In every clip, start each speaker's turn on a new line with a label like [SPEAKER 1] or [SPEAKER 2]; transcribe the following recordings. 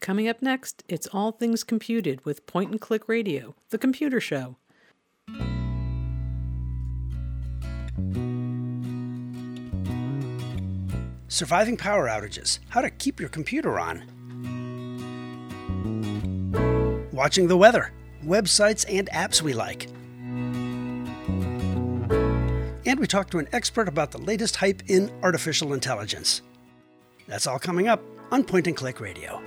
[SPEAKER 1] Coming up next, it's All Things Computed with Point and Click Radio, the computer show.
[SPEAKER 2] Surviving power outages, how to keep your computer on. Watching the weather, websites and apps we like. And we talk to an expert about the latest hype in artificial intelligence. That's all coming up on Point and Click Radio.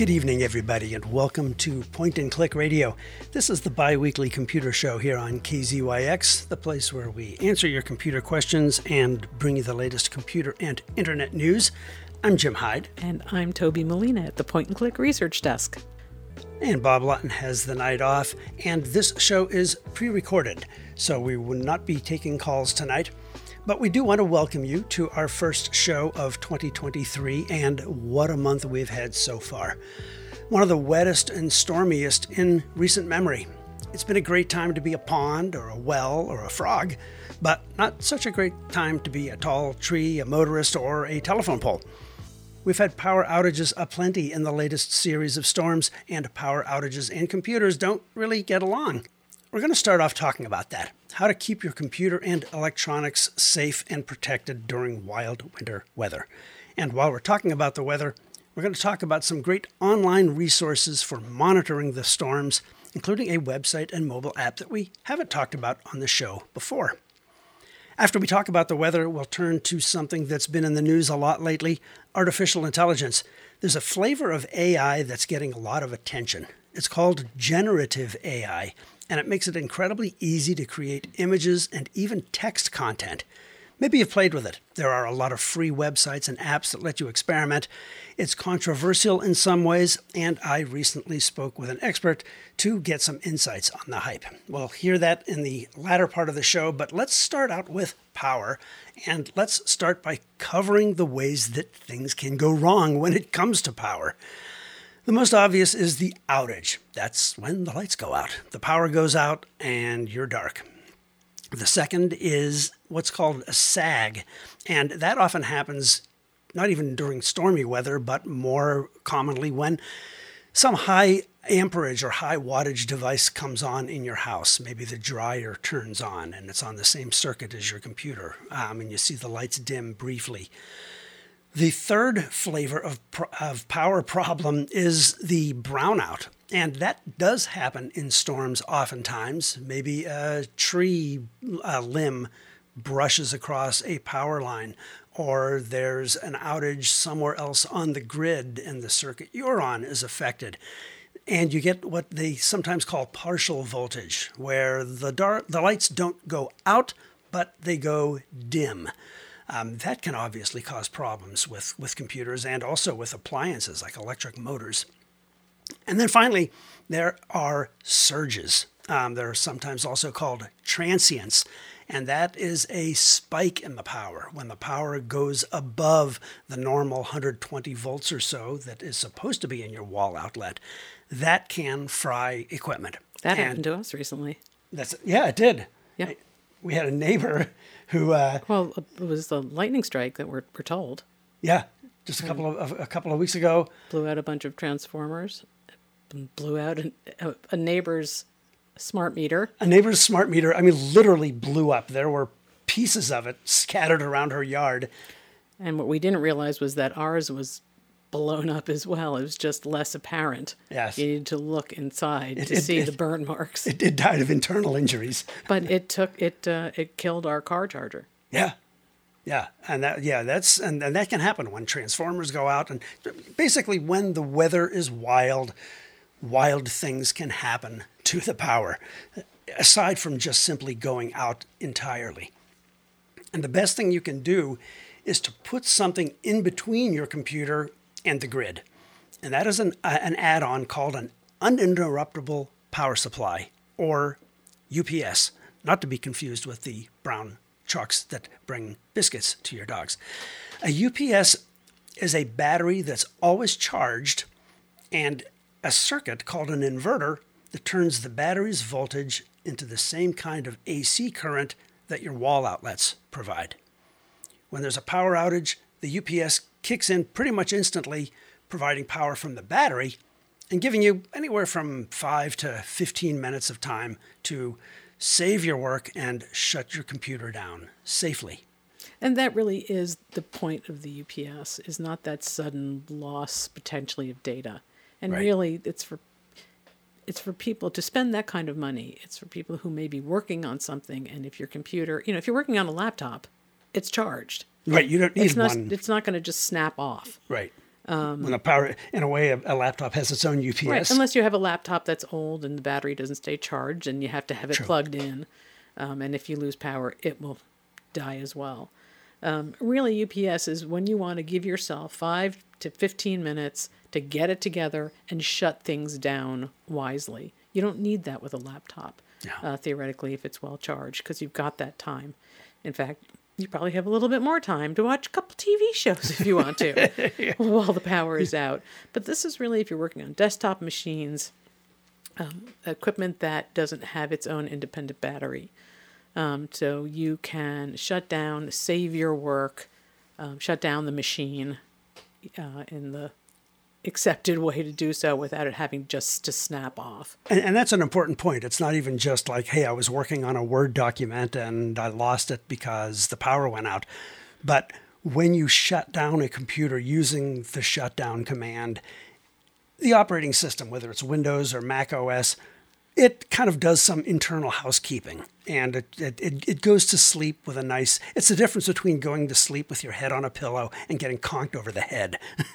[SPEAKER 2] Good evening, everybody, and welcome to Point and Click Radio. This is the bi weekly computer show here on KZYX, the place where we answer your computer questions and bring you the latest computer and internet news. I'm Jim Heid.
[SPEAKER 1] And I'm Toby Molina at the Point and Click Research Desk.
[SPEAKER 2] And Bob Lutton has the night off, and this show is pre recorded, so we will not be taking calls tonight. But we do want to welcome you to our first show of 2023, and what a month we've had so far. One of the wettest and stormiest in recent memory. It's been a great time to be a pond or a well or a frog, but not such a great time to be a tall tree, a motorist, or a telephone pole. We've had power outages aplenty in the latest series of storms, and power outages and computers don't really get along. We're going to start off talking about that how to keep your computer and electronics safe and protected during wild winter weather. And while we're talking about the weather, we're going to talk about some great online resources for monitoring the storms, including a website and mobile app that we haven't talked about on the show before. After we talk about the weather, we'll turn to something that's been in the news a lot lately artificial intelligence. There's a flavor of AI that's getting a lot of attention. It's called generative AI, and it makes it incredibly easy to create images and even text content. Maybe you've played with it. There are a lot of free websites and apps that let you experiment. It's controversial in some ways, and I recently spoke with an expert to get some insights on the hype. We'll hear that in the latter part of the show, but let's start out with power, and let's start by covering the ways that things can go wrong when it comes to power. The most obvious is the outage. That's when the lights go out. The power goes out and you're dark. The second is what's called a sag, and that often happens not even during stormy weather, but more commonly when some high amperage or high wattage device comes on in your house. Maybe the dryer turns on and it's on the same circuit as your computer, um, and you see the lights dim briefly. The third flavor of, of power problem is the brownout. And that does happen in storms oftentimes. Maybe a tree a limb brushes across a power line, or there's an outage somewhere else on the grid and the circuit you're on is affected. And you get what they sometimes call partial voltage, where the, dark, the lights don't go out, but they go dim. Um, that can obviously cause problems with, with computers and also with appliances like electric motors. And then finally, there are surges. Um, they're sometimes also called transients, and that is a spike in the power when the power goes above the normal 120 volts or so that is supposed to be in your wall outlet. That can fry equipment.
[SPEAKER 1] That and happened to us recently.
[SPEAKER 2] That's yeah, it did.
[SPEAKER 1] Yeah,
[SPEAKER 2] we had a neighbor who. Uh,
[SPEAKER 1] well, it was the lightning strike that we're, we're told.
[SPEAKER 2] Yeah, just a couple of a couple of weeks ago.
[SPEAKER 1] Blew out a bunch of transformers. Blew out a, a neighbor's smart meter.
[SPEAKER 2] A neighbor's smart meter. I mean, literally blew up. There were pieces of it scattered around her yard.
[SPEAKER 1] And what we didn't realize was that ours was blown up as well. It was just less apparent.
[SPEAKER 2] Yes.
[SPEAKER 1] You needed to look inside it, to it, see it, the burn marks.
[SPEAKER 2] It, it died of internal injuries.
[SPEAKER 1] but it took it uh, it killed our car charger.
[SPEAKER 2] Yeah. Yeah, and that yeah, that's and, and that can happen when transformers go out and basically when the weather is wild, wild things can happen to the power aside from just simply going out entirely. And the best thing you can do is to put something in between your computer and the grid. And that is an, uh, an add on called an uninterruptible power supply, or UPS, not to be confused with the brown trucks that bring biscuits to your dogs. A UPS is a battery that's always charged and a circuit called an inverter that turns the battery's voltage into the same kind of AC current that your wall outlets provide. When there's a power outage, the UPS kicks in pretty much instantly, providing power from the battery and giving you anywhere from 5 to 15 minutes of time to save your work and shut your computer down safely.
[SPEAKER 1] And that really is the point of the UPS is not that sudden loss potentially of data. And
[SPEAKER 2] Right.
[SPEAKER 1] really it's for it's for people to spend that kind of money. It's for people who may be working on something and if your computer, you know, if you're working on a laptop, it's charged.
[SPEAKER 2] Right, you don't need
[SPEAKER 1] It's not
[SPEAKER 2] one.
[SPEAKER 1] it's not going to just snap off.
[SPEAKER 2] Right. when the power, in a way, a, a laptop has its own UPS.
[SPEAKER 1] Right, unless you have a laptop that's old and the battery doesn't stay charged and you have to have it
[SPEAKER 2] True.
[SPEAKER 1] plugged in. Um, and if you lose power, it will die as well. Um, really, UPS is when you want to give yourself five to 15 minutes to get it together and shut things down wisely. You don't need that with a laptop,
[SPEAKER 2] Yeah.
[SPEAKER 1] uh, theoretically, if it's well charged, because you've got that time. In fact, you probably have a little bit more time to watch a couple TV shows if you want to while the power is out. But this is really if you're working on desktop machines, um, equipment that doesn't have its own independent battery. Um, so you can shut down, save your work, um, shut down the machine uh, in the accepted way to do so without it having just to snap off.
[SPEAKER 2] And, and that's an important point. It's not even just like, hey, I was working on a Word document and I lost it because the power went out. But when you shut down a computer using the shutdown command, the operating system, whether it's Windows or Mac OS, it kind of does some internal housekeeping and it, it, it, goes to sleep with a nice it's the difference between going to sleep with your head on a pillow and getting conked over the head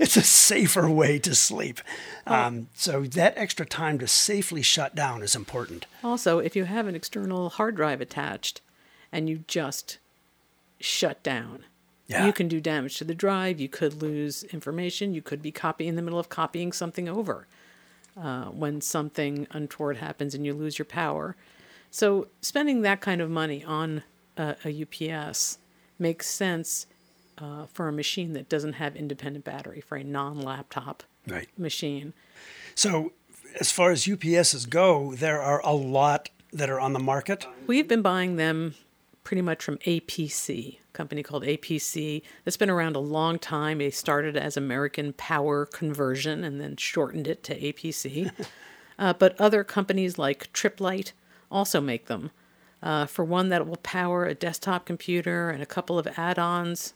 [SPEAKER 2] it's a safer way to sleep um, so that extra time to safely shut down is important
[SPEAKER 1] Also, if you have an external hard drive attached and you just shut down,
[SPEAKER 2] Yeah.
[SPEAKER 1] you can do damage to the drive. You could lose information. You could be copy in the middle of copying something over uh, when something untoward happens and you lose your power. So, spending that kind of money on a, a UPS makes sense uh, for a machine that doesn't have independent battery, for a non laptop
[SPEAKER 2] right
[SPEAKER 1] machine.
[SPEAKER 2] so as far as ups's go there are a lot that are on the market
[SPEAKER 1] We've been buying them pretty much from APC, a company called APC that's been around a long time. They started as American Power Conversion and then shortened it to APC. uh, but other companies like Tripp Lite also make them. Uh, for one that will power a desktop computer and a couple of add-ons,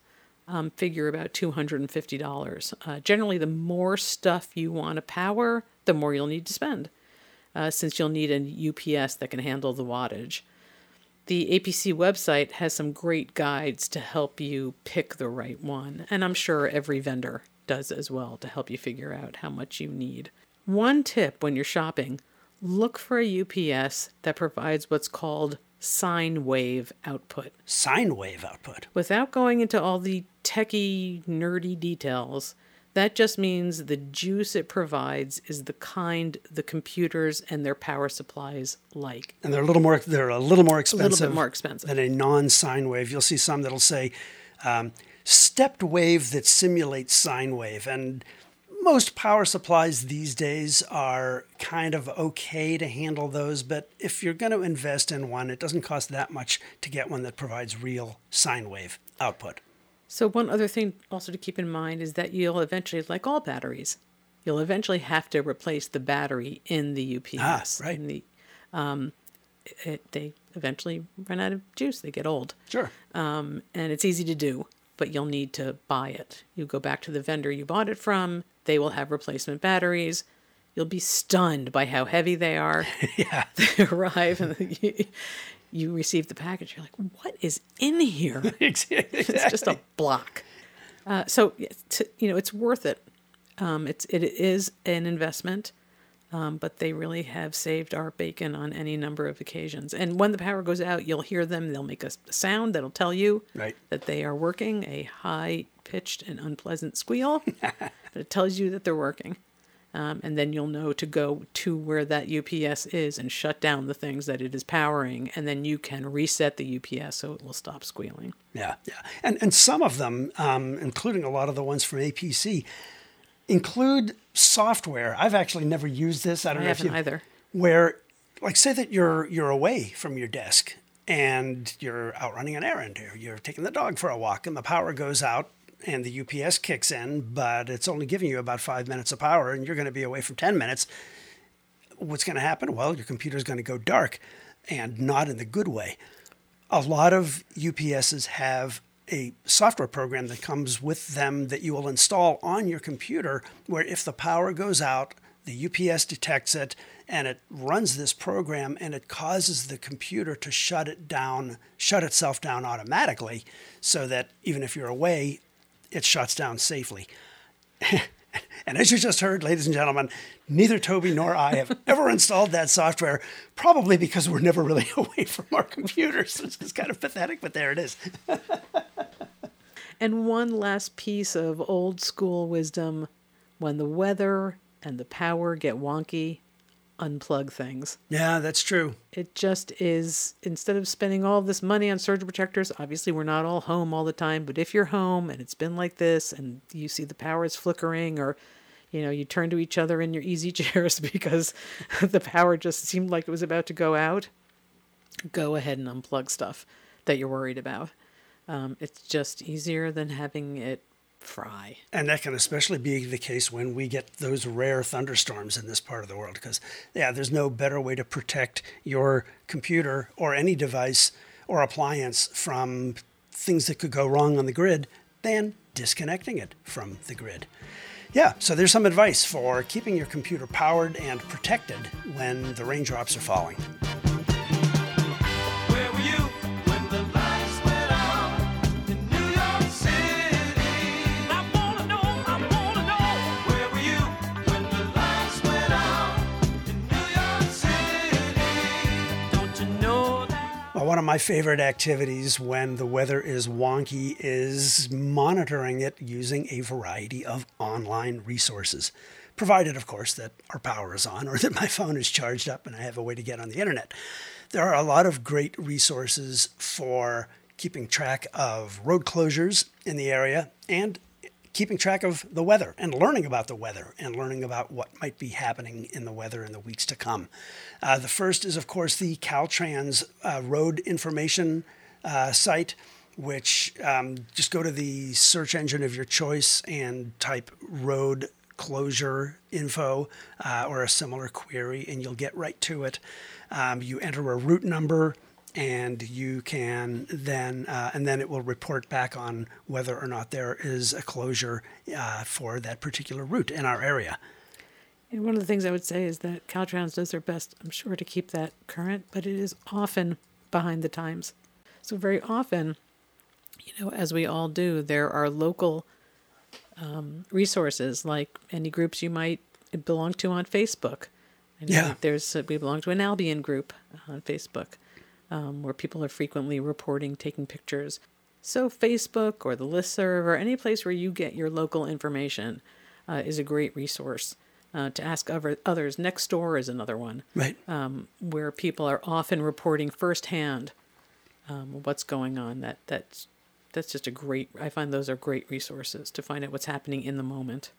[SPEAKER 1] um, figure about $250. Uh, generally, the more stuff you want to power, the more you'll need to spend, uh, since you'll need a UPS that can handle the wattage. The APC website has some great guides to help you pick the right one, and I'm sure every vendor does as well to help you figure out how much you need. One tip when you're shopping look for a UPS that provides what's called sine wave output.
[SPEAKER 2] sine wave output
[SPEAKER 1] Without going into all the techie, nerdy details, that just means the juice it provides is the kind the computers and their power supplies like.
[SPEAKER 2] and they're a little more they're a little more expensive.
[SPEAKER 1] A little bit more expensive.
[SPEAKER 2] than a non-sine wave you'll see some that'll say um, stepped wave that simulates sine wave and most power supplies these days are kind of okay to handle those but if you're going to invest in one it doesn't cost that much to get one that provides real sine wave output
[SPEAKER 1] So one other thing also to keep in mind is that you'll eventually, like all batteries, you'll eventually have to replace the battery in the UPS.
[SPEAKER 2] Ah, right.
[SPEAKER 1] In the, um, it, they eventually run out of juice. They get old,
[SPEAKER 2] sure
[SPEAKER 1] um, and it's easy to do, but you'll need to buy it. You go back to the vendor you bought it from. They will have replacement batteries. You'll be stunned by how heavy they are.
[SPEAKER 2] yeah
[SPEAKER 1] they arrive and you, you receive the package. You're like, what is in here?
[SPEAKER 2] exactly
[SPEAKER 1] it's just a block. Uh, so you know it's worth it. Um, it's it is an investment, um, but they really have saved our bacon on any number of occasions. And when the power goes out, you'll hear them. They'll make a sound that'll tell you
[SPEAKER 2] Right.
[SPEAKER 1] that they are working. A high pitched and unpleasant squeal, but it tells you that they're working. Um, and then you'll know to go to where that UPS is and shut down the things that it is powering, and then you can reset the UPS so it will stop squealing.
[SPEAKER 2] Yeah, yeah, and and some of them, um, including a lot of the ones from APC, include software. I've actually never used this. I don't
[SPEAKER 1] I
[SPEAKER 2] know if you
[SPEAKER 1] either.
[SPEAKER 2] where like say that you're you're away from your desk and you're out running an errand or you're taking the dog for a walk and the power goes out and the UPS kicks in, but it's only giving you about five minutes of power and you're going to be away for 10 minutes. What's going to happen? Well, your computer's going to go dark and not in the good way. A lot of UPSs have a software program that comes with them that you will install on your computer where if the power goes out, the UPS detects it and it runs this program and it causes the computer to shut it down, shut itself down automatically so that even if you're away, it shuts down safely. and as you just heard, ladies and gentlemen, neither Toby nor I have ever installed that software, probably because we're never really away from our computers. It's kind of pathetic, but there it is.
[SPEAKER 1] And one last piece of old school wisdom when the weather and the power get wonky, unplug things.
[SPEAKER 2] Yeah, that's true.
[SPEAKER 1] It just is, instead of spending all this money on surge protectors, obviously we're not all home all the time, but if you're home and it's been like this and you see the power is flickering or you know, you turn to each other in your easy chairs because the power just seemed like it was about to go out, go ahead and unplug stuff that you're worried about. Um, it's just easier than having it fry.
[SPEAKER 2] And that can especially be the case when we get those rare thunderstorms in this part of the world. Because, yeah, there's no better way to protect your computer or any device or appliance from things that could go wrong on the grid than disconnecting it from the grid. Yeah, so there's some advice for keeping your computer powered and protected when the raindrops are falling. One of my favorite activities when the weather is wonky is monitoring it using a variety of online resources. Provided, of course, that our power is on or that my phone is charged up and I have a way to get on the internet. There are a lot of great resources for keeping track of road closures in the area and keeping track of the weather and learning about the weather and learning about what might be happening in the weather in the weeks to come. Uh, the first is, of course, the Caltrans uh, road information uh, site, which um, just go to the search engine of your choice and type road closure info uh, or a similar query, and you'll get right to it. Um, you enter a route number and you can then uh, and then it will report back on whether or not there is a closure uh, for that particular route in our area.
[SPEAKER 1] And one of the things I would say is that Caltrans does their best, I'm sure, to keep that current, but it is often behind the times. So, very often, you know, as we all do, there are local um, resources like any groups you might belong to on Facebook. I know
[SPEAKER 2] Yeah.
[SPEAKER 1] There's uh, we belong to an Albion group on Facebook um, where people are frequently reporting, taking pictures. So Facebook or the listserv or any place where you get your local information uh, is a great resource uh, to ask other, others. Nextdoor is another one
[SPEAKER 2] Right.
[SPEAKER 1] um, where people are often reporting firsthand um, what's going on. That that's that's just a great. I find those are great resources to find out what's happening in the moment.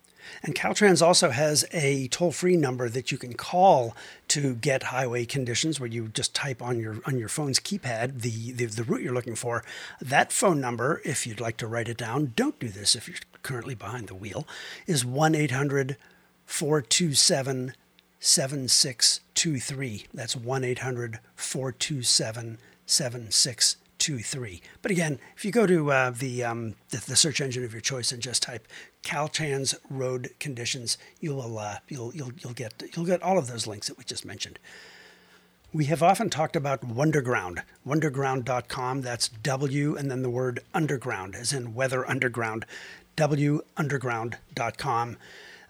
[SPEAKER 2] And Caltrans also has a toll-free number that you can call to get highway conditions, where you just type on your on your phone's keypad the, the the route you're looking for. That phone number, if you'd like to write it down, don't do this if you're currently behind the wheel, is one 800 427 7623. That's 1 800 427 7623. But again, if you go to uh, the, um, the the search engine of your choice and just type Caltrans road conditions, you'll uh, you'll you'll you'll get you'll get all of those links that we just mentioned. We have often talked about Wunderground, wunderground.com. That's W and then the word underground, as in weather underground. Wunderground.com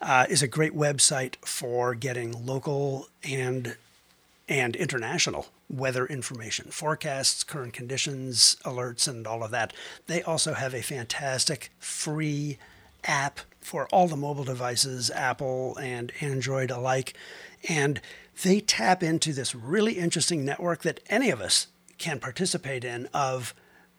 [SPEAKER 2] uh, is a great website for getting local and and international weather information, forecasts, current conditions, alerts, and all of that. They also have a fantastic free app for all the mobile devices, Apple and Android alike. And they tap into this really interesting network that any of us can participate in of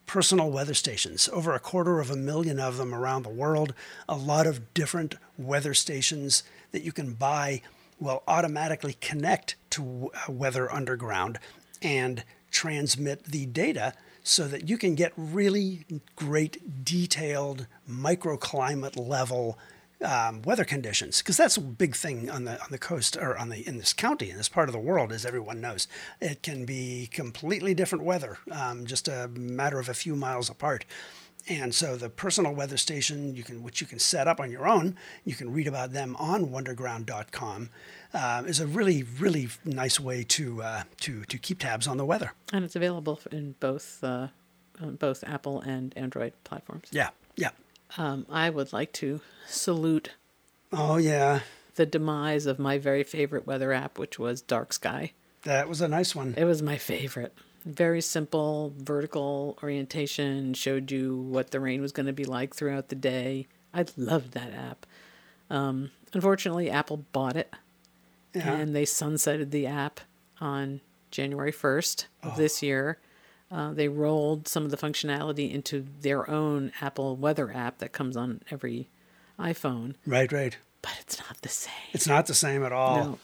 [SPEAKER 2] personal weather stations. Over a quarter of a million of them around the world, a lot of different weather stations that you can buy will automatically connect to uh, Weather Underground and transmit the data so that you can get really great detailed microclimate level um, weather conditions because that's a big thing on the on the coast or on the in this county in this part of the world as everyone knows. It can be completely different weather um, just a matter of a few miles apart and so the personal weather station you can which you can set up on your own you can read about them on wunderground.com uh, is a really really nice way to uh, to to keep tabs on the weather
[SPEAKER 1] And it's available in both uh, both Apple and Android platforms.
[SPEAKER 2] yeah yeah
[SPEAKER 1] Um, I would like to salute
[SPEAKER 2] oh yeah
[SPEAKER 1] the demise of my very favorite weather app, which was Dark Sky.
[SPEAKER 2] that was a nice one
[SPEAKER 1] It was my favorite. Very simple, vertical orientation, showed you what the rain was going to be like throughout the day. I loved that app. Um, unfortunately, Apple bought it
[SPEAKER 2] Yeah.
[SPEAKER 1] and they sunsetted the app on January 1st of this year. Uh, they rolled some of the functionality into their own Apple weather app that comes on every iPhone,
[SPEAKER 2] right right
[SPEAKER 1] but it's not the same.
[SPEAKER 2] it's not the same at all
[SPEAKER 1] No.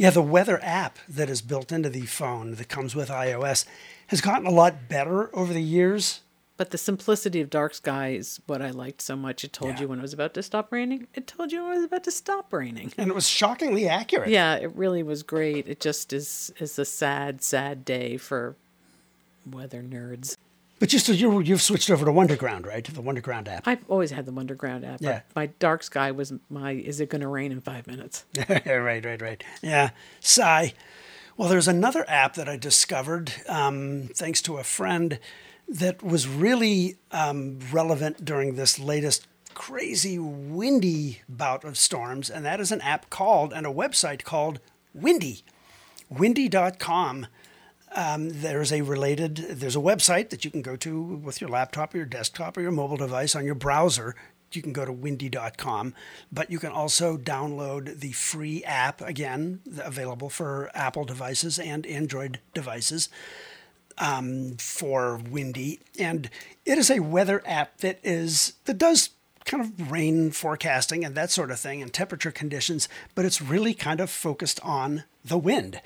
[SPEAKER 2] Yeah, the weather app that is built into the phone that comes with iOS has gotten a lot better over the years.
[SPEAKER 1] But the simplicity of Dark Sky is what I liked so much. It told
[SPEAKER 2] Yeah.
[SPEAKER 1] you when it was about to stop raining. It told you when it was about to stop raining.
[SPEAKER 2] And it was shockingly accurate.
[SPEAKER 1] Yeah, it really was great. It just is is a sad, sad day for weather nerds.
[SPEAKER 2] But you still you you've switched over to Wunderground, right? The Wunderground app.
[SPEAKER 1] I've always had the Wunderground app.
[SPEAKER 2] Yeah.
[SPEAKER 1] My Dark Sky was my is it going to rain in five minutes?
[SPEAKER 2] right, right, right. Yeah. Sigh. Well, there's another app that I discovered um, thanks to a friend that was really um, relevant during this latest crazy windy bout of storms, and that is an app called and a website called Windy. Windy.com. Um, there's a related, there's a website that you can go to with your laptop or your desktop or your mobile device on your browser. You can go to windy.com, but you can also download the free app, again, available for Apple devices and Android devices um, for Windy. And it is a weather app that is, that does kind of rain forecasting and that sort of thing and temperature conditions, but it's really kind of focused on the wind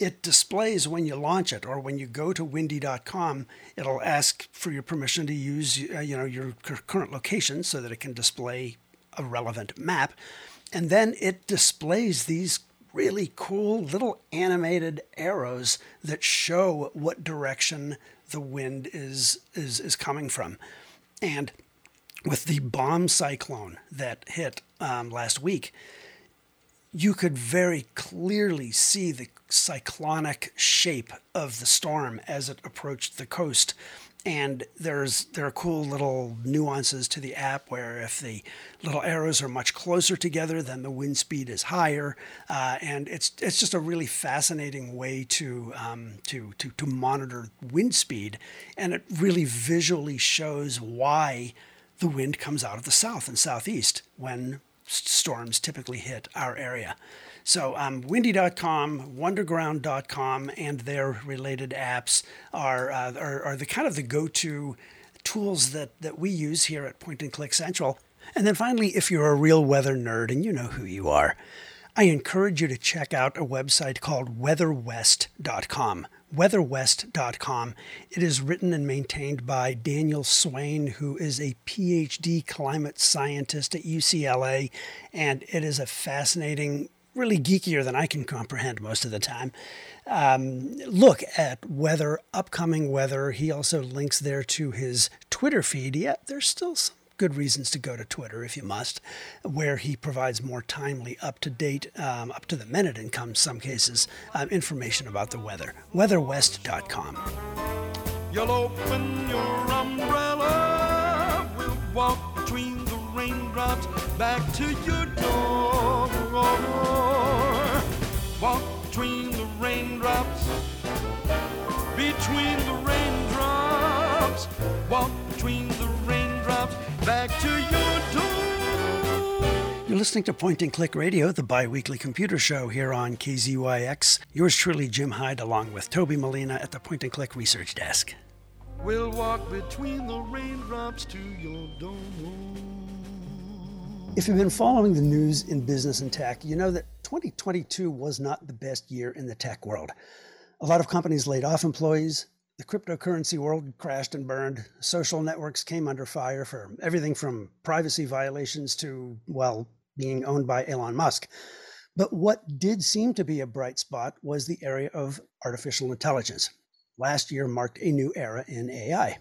[SPEAKER 2] it displays when you launch it or when you go to windy.com it'll ask for your permission to use uh, you know your cur- current location so that it can display a relevant map. And then it displays these really cool little animated arrows that show what direction the wind is is is coming from. And with the bomb cyclone that hit um, last week you could very clearly see the cyclonic shape of the storm as it approached the coast. And there's there are cool little nuances to the app where if the little arrows are much closer together, then the wind speed is higher, uh, and it's it's just a really fascinating way to um, to to to monitor wind speed, and it really visually shows why the wind comes out of the south and southeast when storms typically hit our area. So, um, windy.com, wunderground.com, and their related apps are, uh, are, are the kind of the go to tools that, that we use here at Point and Click Central. And then finally, if you're a real weather nerd and you know who you are, I encourage you to check out a website called weatherwest.com. Weatherwest.com. It is written and maintained by Daniel Swain, who is a PhD climate scientist at UCLA, and it is a fascinating, really geekier than I can comprehend most of the time. Um, look at weather, upcoming weather. He also links there to his Twitter feed. Yeah, there's still some good reasons to go to Twitter if you must, where he provides more timely, up to date, um, up to the minute in some cases, um, information about the weather. Weatherwest.com.
[SPEAKER 3] You'll open your umbrella. We'll walk between the raindrops back to your door. Walk between the raindrops. Between the raindrops. Walk between back to your door.
[SPEAKER 2] You're listening to Point and Click Radio, the bi weekly computer show here on KZYX. Yours truly, Jim Heid, along with Toby Molina at the Point and Click Research Desk.
[SPEAKER 3] We'll walk between the raindrops to your door.
[SPEAKER 2] If you've been following the news in business and tech, you know that 2022 was not the best year in the tech world. A lot of companies laid off employees, the cryptocurrency world crashed and burned, social networks came under fire for everything from privacy violations to, well, being owned by Elon Musk. But what did seem to be a bright spot was the area of artificial intelligence. Last year marked a new era in AI.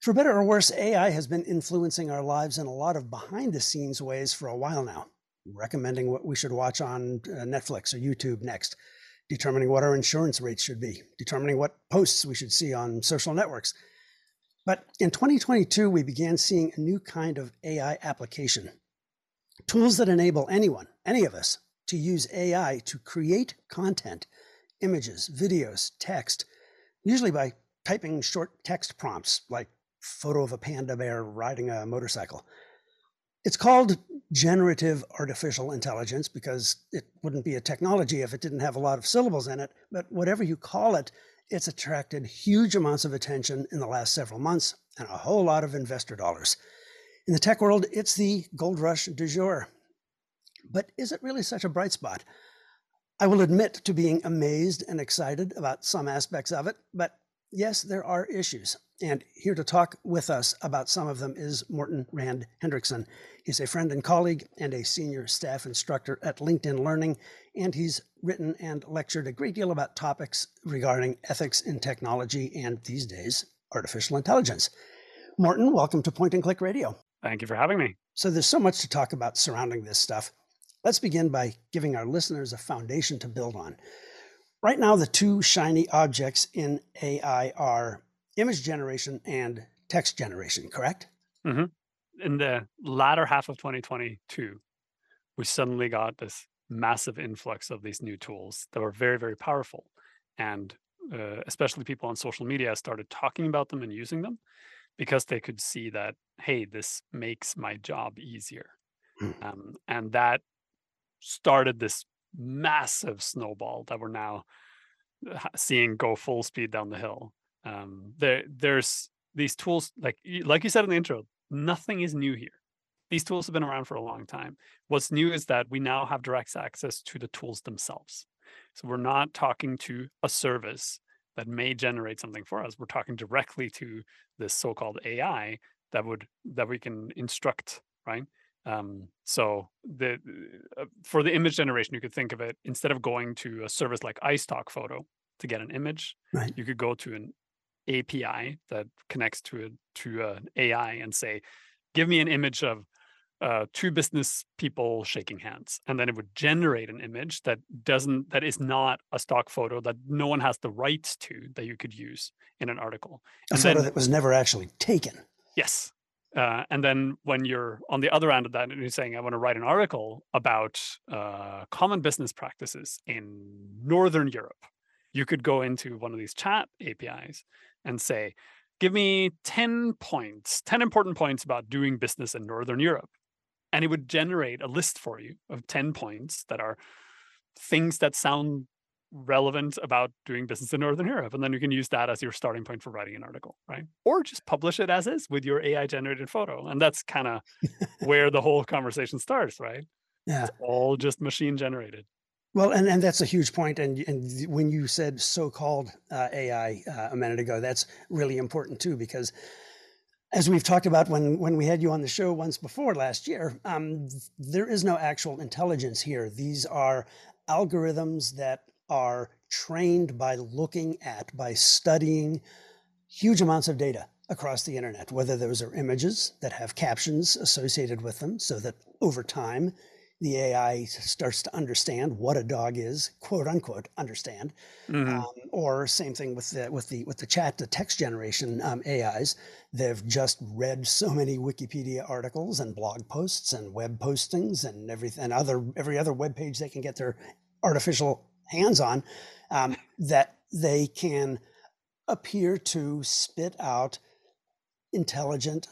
[SPEAKER 2] For better or worse, AI has been influencing our lives in a lot of behind the scenes ways for a while now, recommending what we should watch on uh, Netflix or YouTube next, determining what our insurance rates should be, determining what posts we should see on social networks. But in 2022, we began seeing a new kind of AI application tools that enable anyone, any of us, to use AI to create content, images, videos, text, usually by typing short text prompts like photo of a panda bear riding a motorcycle. It's called generative artificial intelligence because it wouldn't be a technology if it didn't have a lot of syllables in it. But whatever you call it, it's attracted huge amounts of attention in the last several months and a whole lot of investor dollars. In the tech world, it's the gold rush du jour. But is it really such a bright spot? I will admit to being amazed and excited about some aspects of it, but yes, there are issues. And here to talk with us about some of them is Morton Rand Hendrickson. He's a friend and colleague and a senior staff instructor at LinkedIn Learning, and he's written and lectured a great deal about topics regarding ethics in technology and these days, artificial intelligence. Morton, welcome to Point and Click Radio.
[SPEAKER 4] Thank you for having me.
[SPEAKER 2] So there's so much to talk about surrounding this stuff. Let's begin by giving our listeners a foundation to build on. Right now, the two shiny objects in AI are image generation and text generation, correct?
[SPEAKER 4] hmm In the latter half of 2022, we suddenly got this massive influx of these new tools that were very, very powerful. And uh, especially people on social media started talking about them and using them because they could see that, hey, this makes my job easier.
[SPEAKER 2] Hmm.
[SPEAKER 4] Um, and that started this massive snowball that we're now uh, seeing go full speed down the hill. Um, there, there's these tools, like like you said in the intro, nothing is new here. These tools have been around for a long time. What's new is that we now have direct access to the tools themselves. So we're not talking to a service that may generate something for us. We're talking directly to this so-called AI that would that we can instruct, right? Um, so the uh, for the image generation, you could think of it instead of going to a service like iStock Photo to get an image,
[SPEAKER 2] Right.
[SPEAKER 4] you could go to an API that connects to a to an AI and say, "Give me an image of uh, two business people shaking hands," and then it would generate an image that doesn't that is not a stock photo that no one has the rights to that you could use in an article.
[SPEAKER 2] A
[SPEAKER 4] And
[SPEAKER 2] photo
[SPEAKER 4] then-
[SPEAKER 2] that was never actually taken.
[SPEAKER 4] Yes. Uh, and then when you're on the other end of that and you're saying, I want to write an article about uh, common business practices in Northern Europe, you could go into one of these chat APIs and say, give me 10 points, 10 important points about doing business in Northern Europe. And it would generate a list for you of 10 points that are things that sound relevant about doing business in Northern Europe. And then you can use that as your starting point for writing an article, right? Or just publish it as is with your AI generated photo. And that's kind of where the whole conversation starts, right?
[SPEAKER 2] Yeah.
[SPEAKER 4] It's all just machine generated.
[SPEAKER 2] Well, and, and that's a huge point. And, and when you said so called uh, AI uh, a minute ago, that's really important too, because as we've talked about when, when we had you on the show once before last year, um, there is no actual intelligence here. These are algorithms that are trained by looking at, by studying huge amounts of data across the internet, whether those are images that have captions associated with them, so that over time, the AI starts to understand what a dog is, quote unquote, understand.
[SPEAKER 4] Mhm.
[SPEAKER 2] Um, or same thing with the with the with the chat to text generation um, AIs. They've just read so many Wikipedia articles and blog posts and web postings and everything and other every other web page they can get their artificial hands on um, that they can appear to spit out intelligent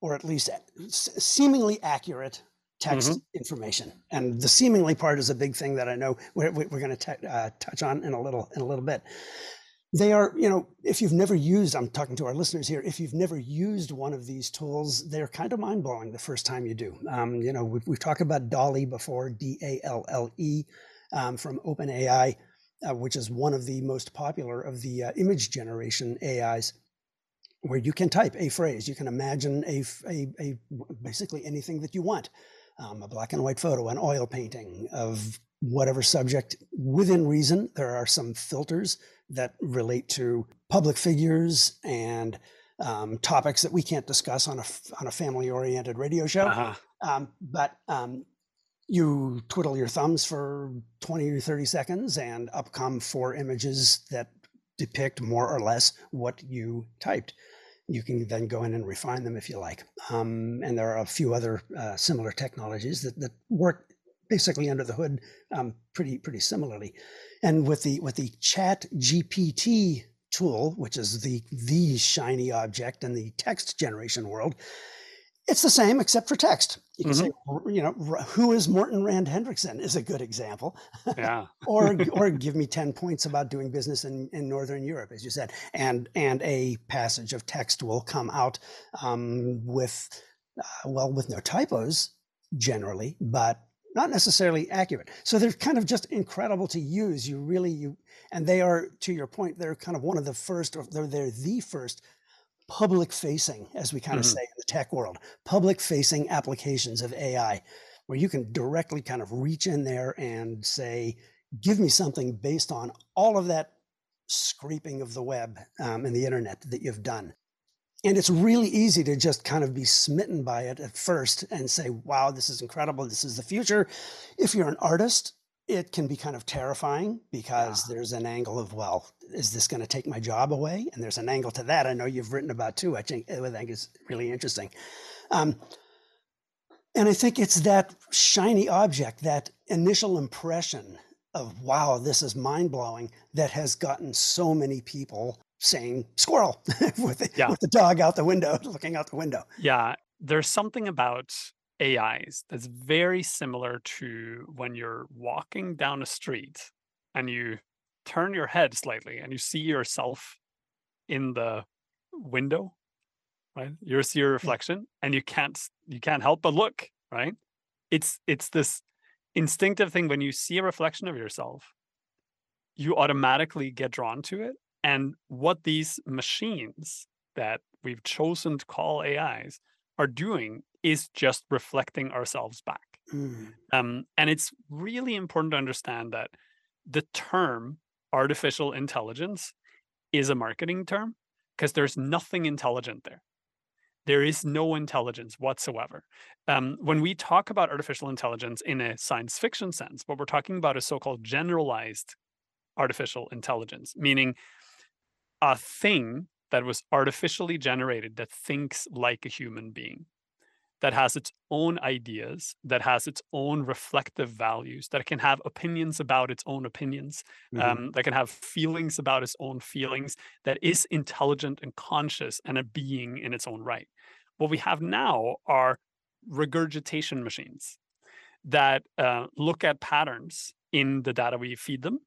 [SPEAKER 2] or at least seemingly accurate text information. And the seemingly part is a big thing that i know we're, we're going to uh, touch on in a little in a little bit. They are, you know, if you've never used, I'm talking to our listeners here, if you've never used one of these tools, they're kind of mind blowing the first time you do. Um, you know, we've, we've talked about DALL-E before, D A L L E um, from OpenAI, uh, which is one of the most popular of the uh, image generation AIs, where you can type a phrase, you can imagine a, a, a basically anything that you want, um, a black and white photo, an oil painting of whatever subject within reason. There are some filters that relate to public figures and um, topics that we can't discuss on a on a family oriented radio show.
[SPEAKER 4] Uh-huh.
[SPEAKER 2] Um, but um, you twiddle your thumbs for 20 or 30 seconds, and up come four images that depict more or less what you typed. You can then go in and refine them if you like. Um, and there are a few other uh, similar technologies that, that work basically under the hood um, pretty pretty similarly. And with the with the Chat GPT tool, which is the the shiny object in the text generation world, it's the same except for text. You can say, you know, who is Morten Rand-Hendriksen is a good example,
[SPEAKER 4] Yeah.
[SPEAKER 2] or or give me ten points about doing business in, in Northern Europe, as you said, and and a passage of text will come out um, with, uh, well, with no typos generally, but not necessarily accurate. So they're kind of just incredible to use. You really you and they are to your point. They're kind of one of the first, or they're they're the first public facing, as we kind of
[SPEAKER 4] Mhm.
[SPEAKER 2] say in the tech world, public facing applications of AI, where you can directly kind of reach in there and say, give me something based on all of that scraping of the web um, and the internet that you've done. And it's really easy to just kind of be smitten by it at first and say, wow, this is incredible. This is the future. If you're an artist, it can be kind of terrifying because there's an angle of, well, is this going to take my job away? And there's an angle to that I know you've written about too. I think, I think is really interesting. Um, and I think it's that shiny object, that initial impression of, wow, this is mind blowing, that has gotten so many people saying squirrel with, the,
[SPEAKER 4] Yeah.
[SPEAKER 2] with the dog out the window, looking out the window.
[SPEAKER 4] Yeah, there's something about AIs that's very similar to when you're walking down a street and you turn your head slightly and you see yourself in the window, right? You see your reflection and you can't you can't help but look, right? It's it's this instinctive thing when you see a reflection of yourself, you automatically get drawn to it. And what these machines that we've chosen to call AIs are doing is just reflecting ourselves back.
[SPEAKER 2] Mm,
[SPEAKER 4] Um, and it's really important to understand that the term artificial intelligence is a marketing term because there's nothing intelligent there. There is no intelligence whatsoever. Um, when we talk about artificial intelligence in a science fiction sense, what we're talking about is so called generalized artificial intelligence, meaning a thing that was artificially generated that thinks like a human being, that has its own ideas, that has its own reflective values, that can have opinions about its own opinions,
[SPEAKER 2] mhm.
[SPEAKER 4] um, that can have feelings about its own feelings, that is intelligent and conscious and a being in its own right. What we have now are regurgitation machines that uh, look at patterns in the data we feed them.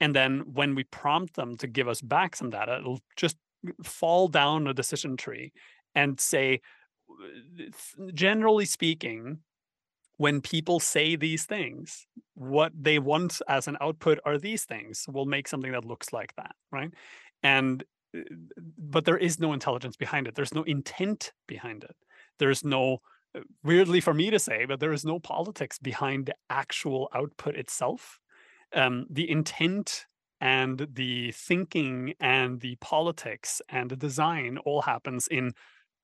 [SPEAKER 4] And then when we prompt them to give us back some data, it'll just fall down a decision tree and say, "W- th- generally speaking, when people say these things, what they want as an output are these things. We'll make something that looks like that, right? And uh, but there is no intelligence behind it. There's no intent behind it. There's no uh, weirdly for me to say, but there is no politics behind the actual output itself. Um, the intent and the thinking and the politics and the design all happens in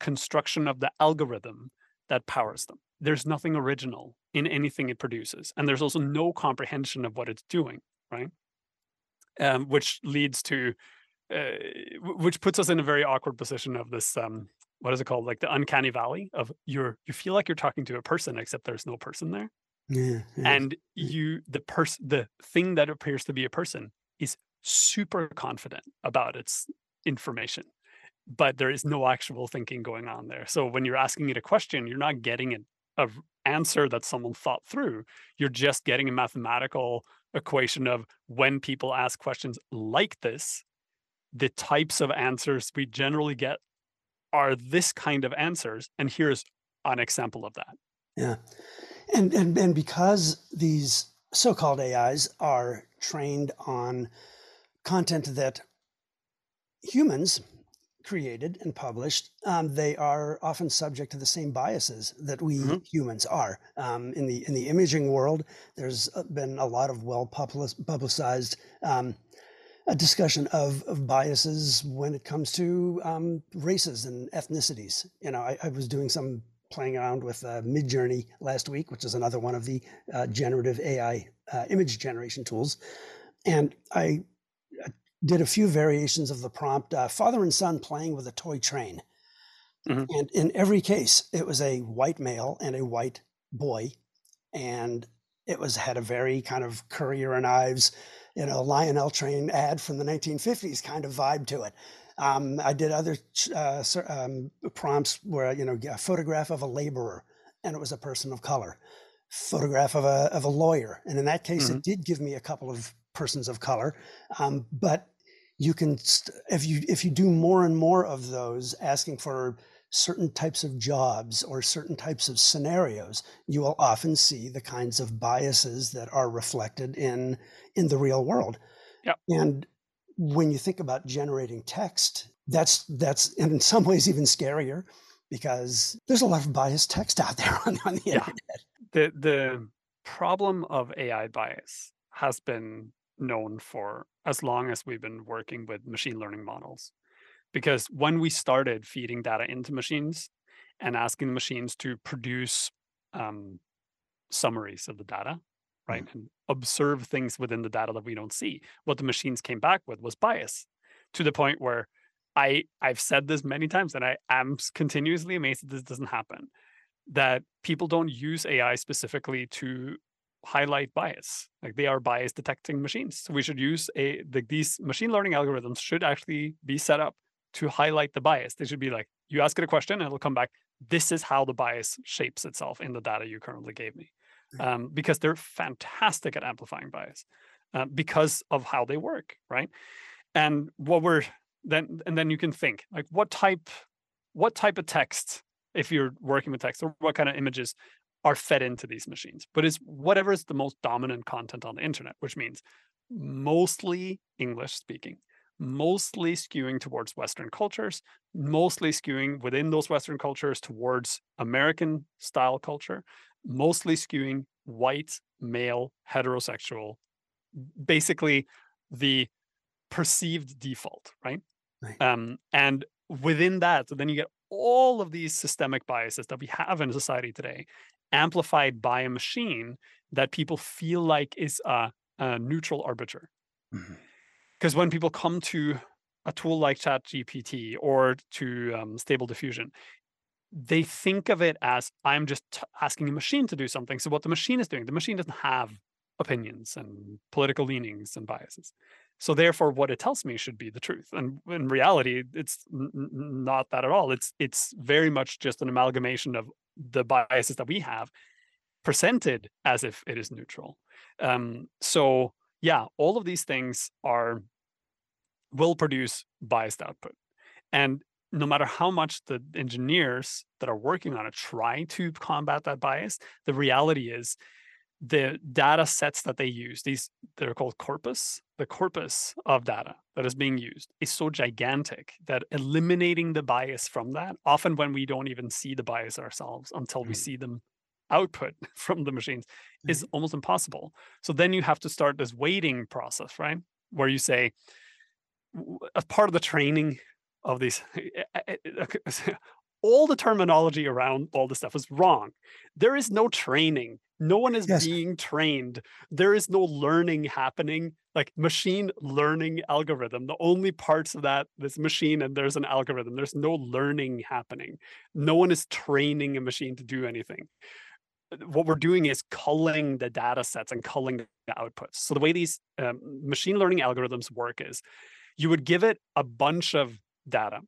[SPEAKER 4] construction of the algorithm that powers them. There's nothing original in anything it produces, and there's also no comprehension of what it's doing, right? Um, which leads to, uh, which puts us in a very awkward position of this. Um, what is it called? Like the uncanny valley of you're you feel like you're talking to a person, except there's no person there
[SPEAKER 2] Yeah, yeah.
[SPEAKER 4] and you the person the thing that appears to be a person is super confident about its information but there is no actual thinking going on there. So when you're asking it a question you're not getting an a answer that someone thought through. You're just getting a mathematical equation of when people ask questions like this the types of answers we generally get are this kind of answers and here's an example of that.
[SPEAKER 2] Yeah. And, and, and because these so called AIs are trained on content that humans created and published, um, they are often subject to the same biases that we
[SPEAKER 4] Mhm.
[SPEAKER 2] humans are. Um, in the in the imaging world, there's been a lot of well publicized um, a discussion of, of biases when it comes to um, races and ethnicities. You know, I, I was doing some playing around with uh, Midjourney last week, which is another one of the uh, generative AI uh, image generation tools, and I uh, did a few variations of the prompt: uh, father and son playing with a toy train.
[SPEAKER 4] Mhm.
[SPEAKER 2] And in every case, it was a white male and a white boy, and it was had a very kind of Currier and Ives, you know, Lionel train ad from the 1950s kind of vibe to it. Um, I did other uh, um, prompts where you know a photograph of a laborer, and it was a person of color. Photograph of a of a lawyer, and in that case, it did give me a couple of persons of color. Um, but you can st- if you if you do more and more of those, asking for certain types of jobs or certain types of scenarios, you will often see the kinds of biases that are reflected in in the real world.
[SPEAKER 4] Yep.
[SPEAKER 2] And when you think about generating text, that's that's and in some ways even scarier because there's a lot of biased text out there on, on the
[SPEAKER 4] Yeah.
[SPEAKER 2] internet.
[SPEAKER 4] the the problem of AI bias has been known for as long as we've been working with machine learning models. Because when we started feeding data into machines and asking the machines to produce um, summaries of the data, right, and observe things within the data that we don't see, what the machines came back with was bias to the point where I I've said this many times and I am continuously amazed that this doesn't happen that people don't use AI specifically to highlight bias. Like they are bias detecting machines. So we should use a the, these machine learning algorithms should actually be set up to highlight the bias. They should be like, you ask it a question and it'll come back. This is how the bias shapes itself in the data you currently gave me. Um, because they're fantastic at amplifying bias uh, because of how they work, right? And what we're then and then you can think like what type what type of text if you're working with text or what kind of images are fed into these machines but it's whatever is the most dominant content on the internet which means mostly english speaking mostly skewing towards western cultures mostly skewing within those western cultures towards american style culture mostly skewing white male heterosexual basically the perceived default right
[SPEAKER 2] Right.
[SPEAKER 4] um, and within that, so then you get all of these systemic biases that we have in society today, amplified by a machine that people feel like is a, a neutral arbiter. Because when people come to a tool like ChatGPT or to um, Stable Diffusion, they think of it as I'm just t- asking a machine to do something. So what the machine is doing, the machine doesn't have opinions and political leanings and biases. So therefore, what it tells me should be the truth. And in reality, it's n- not that at all. It's it's very much just an amalgamation of the biases that we have, presented as if it is neutral. Um, so yeah, all of these things are will produce biased output, and no matter how much the engineers that are working on it try to combat that bias, the reality is the data sets that they use these they're called corpus the corpus of data that is being used is so gigantic that eliminating the bias from that often when we don't even see the bias ourselves until we
[SPEAKER 2] Mm.
[SPEAKER 4] see them output from the machines is mm-hmm. almost impossible. So then you have to start this weighting process right? Where you say as part of the training of these eh, eh, eh, all the terminology around all this stuff is wrong. There is no training. No one is
[SPEAKER 2] Yes.
[SPEAKER 4] being trained. There is no learning happening. Like machine learning algorithm the only parts of that this machine and there's an algorithm. There's no learning happening. No one is training a machine to do anything. What we're doing is culling the data sets and culling the outputs. So the way these um, machine learning algorithms work is you would give it a bunch of data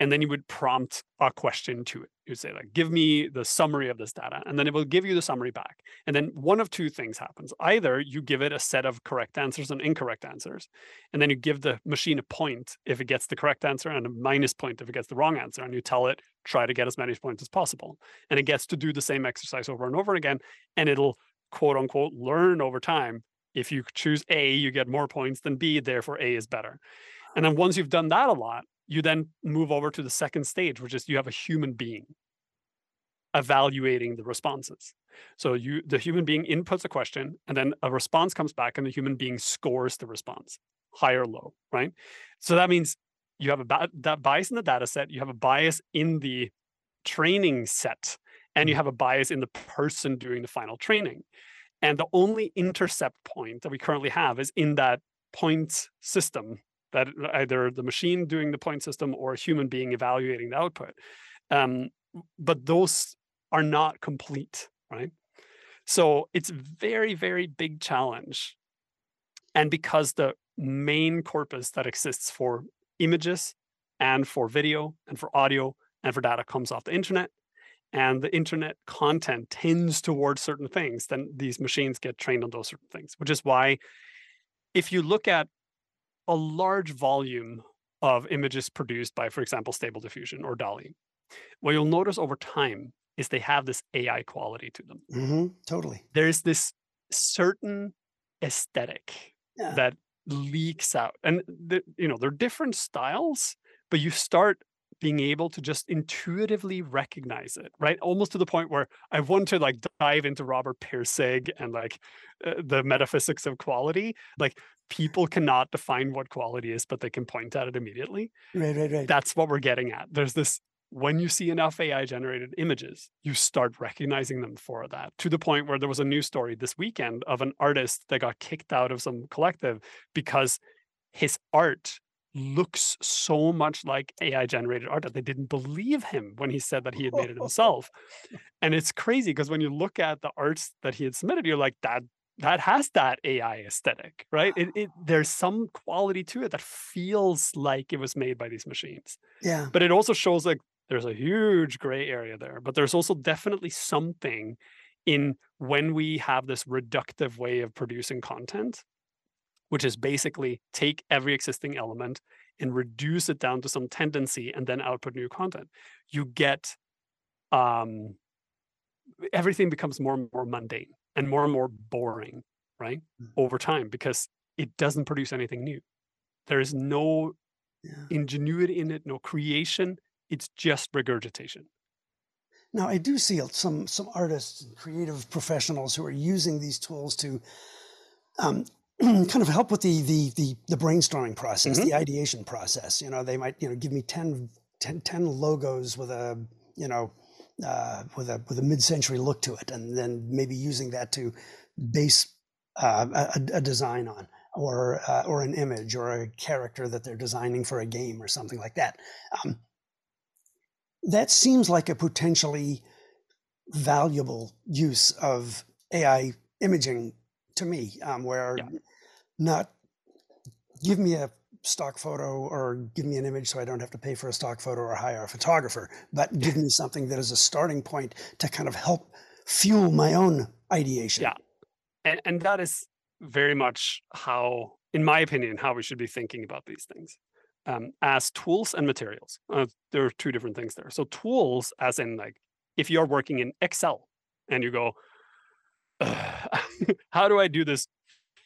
[SPEAKER 4] and then you would prompt a question to it. You'd say, like, give me the summary of this data. And then it will give you the summary back. And then one of two things happens. Either you give it a set of correct answers and incorrect answers, and then you give the machine a point if it gets the correct answer and a minus point if it gets the wrong answer. And you tell it, try to get as many points as possible. And it gets to do the same exercise over and over again. And it'll quote unquote learn over time. If you choose A, you get more points than B, therefore A is better. And then once you've done that a lot, you then move over to the second stage, which is you have a human being evaluating the responses. So you the human being inputs a question and then a response comes back and the human being scores the response, high or low, right? So that means you have a that bias in the data set, you have a bias in the training set, and you mm-hmm. have a bias in the person doing the final training. And the only intercept point that we currently have is in that point system that either the machine doing the point system or a human being evaluating the output. Um, but those are not complete, right? So it's very, very big challenge. And because the main corpus that exists for images and for video and for audio and for data comes off the internet, and the internet content tends towards certain things, then these machines get trained on those certain things, which is why if you look at a large volume of images produced by, for example, Stable Diffusion or DALL-E, what you'll notice over time is they have this AI quality to them.
[SPEAKER 2] Mm-hmm, totally.
[SPEAKER 4] There's this certain aesthetic
[SPEAKER 2] Yeah.
[SPEAKER 4] that leaks out, and the, you know they're different styles, but you start being able to just intuitively recognize it, right? Almost to the point where I want to like dive into Robert Pirsig and like uh, the metaphysics of quality. Like people cannot define what quality is, but they can point at it immediately
[SPEAKER 2] Right, right, right.
[SPEAKER 4] that's what we're getting at. There's this when you see enough AI generated images, you start recognizing them for that to the point where there was a news story this weekend of an artist that got kicked out of some collective because his art looks so much like AI generated art that they didn't believe him when he said that he had made it himself. And it's crazy because when you look at the arts that he had submitted, you're like, that that has that AI aesthetic, right? It, it there's some quality to it that feels like it was made by these machines
[SPEAKER 2] yeah.
[SPEAKER 4] but it also shows like there's a huge gray area there but there's also definitely something in when we have this reductive way of producing content which is basically take every existing element and reduce it down to some tendency and then output new content you get um everything becomes more and more mundane and more and more boring right
[SPEAKER 2] Mm.
[SPEAKER 4] over time because it doesn't produce anything new there is no
[SPEAKER 2] Yeah.
[SPEAKER 4] ingenuity in it, no creation. It's just regurgitation.
[SPEAKER 2] Now, I do see some some artists and creative professionals who are using these tools to um, kind of help with the the the, the brainstorming process,
[SPEAKER 4] Mhm.
[SPEAKER 2] the ideation process. You know, they might you know give me 10, 10, 10 logos with a you know uh, with a with a mid-century look to it, and then maybe using that to base uh, a, a design on. Or, uh, or an image or a character that they're designing for a game or something like that. Um, that seems like a potentially valuable use of AI imaging to me, um, where
[SPEAKER 4] Yeah.
[SPEAKER 2] not give me a stock photo or give me an image so I don't have to pay for a stock photo or hire a photographer, but give me something that is a starting point to kind of help fuel my own ideation.
[SPEAKER 4] Yeah. And, and that is very much how, in my opinion, how we should be thinking about these things um, as tools and materials. Uh, there are two different things there. So, tools, as in, like, if you're working in Excel and you go, how do I do this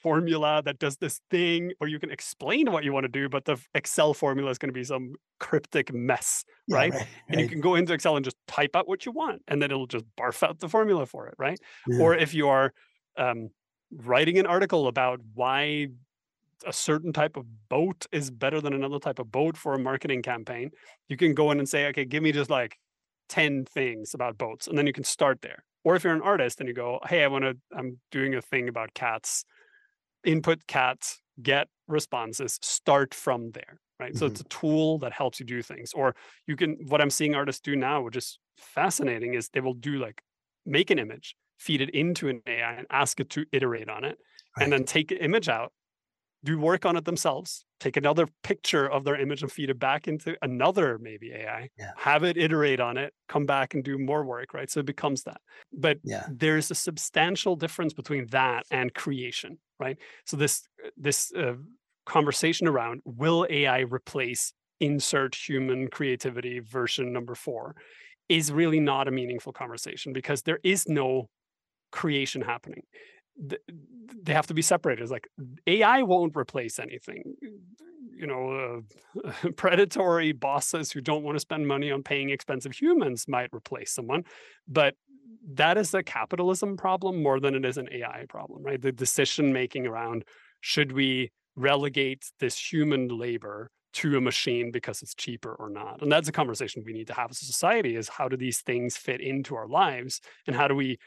[SPEAKER 4] formula that does this thing? Or you can explain what you want to do, but the Excel formula is going to be some cryptic mess,
[SPEAKER 2] Yeah,
[SPEAKER 4] right?
[SPEAKER 2] right,
[SPEAKER 4] and you can go into Excel and just type out what you want, and then it'll just barf out the formula for it, right?
[SPEAKER 2] Yeah.
[SPEAKER 4] Or if you are um, writing an article about why a certain type of boat is better than another type of boat for a marketing campaign, you can go in and say, okay, give me just like 10 things about boats, and then you can start there. Or if you're an artist and you go, hey, I want to, I'm doing a thing about cats, input cats, get responses, start from there, right? So
[SPEAKER 2] Mhm.
[SPEAKER 4] it's a tool that helps you do things. Or you can, what I'm seeing artists do now, which is fascinating, is they will do like make an image, feed it into an AI and ask it to iterate on it,
[SPEAKER 2] Right.
[SPEAKER 4] and then take the image out, do work on it themselves, take another picture of their image and feed it back into another maybe AI,
[SPEAKER 2] Yeah.
[SPEAKER 4] have it iterate on it, come back and do more work, right? So it becomes that. But
[SPEAKER 2] Yeah.
[SPEAKER 4] there's a substantial difference between that and creation, right? So this this uh, conversation around will AI replace insert human creativity version number four is really not a meaningful conversation because there is no creation happening. Th- They have to be separated. It's like AI won't replace anything. You know, uh, predatory bosses who don't want to spend money on paying expensive humans might replace someone, but that is a capitalism problem more than it is an AI problem, right? The decision making around should we relegate this human labor to a machine because it's cheaper or not and that's a conversation we need to have as a society is how do these things fit into our lives and how do we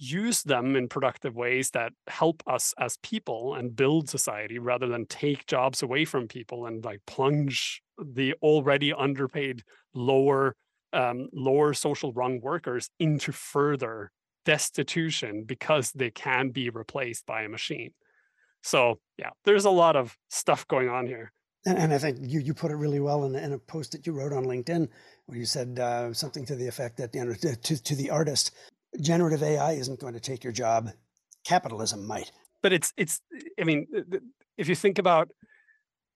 [SPEAKER 4] use them in productive ways that help us as people and build society rather than take jobs away from people and like plunge the already underpaid lower um, lower social rung workers into further destitution because they can be replaced by a machine. So yeah there's a lot of stuff going on here.
[SPEAKER 2] And, and I think you, you put it really well in, in a post that you wrote on LinkedIn, where you said uh, something to the effect that you know, to, to, to the artist, generative AI isn't going to take your job. Capitalism might.
[SPEAKER 4] but it's it's i mean if you think about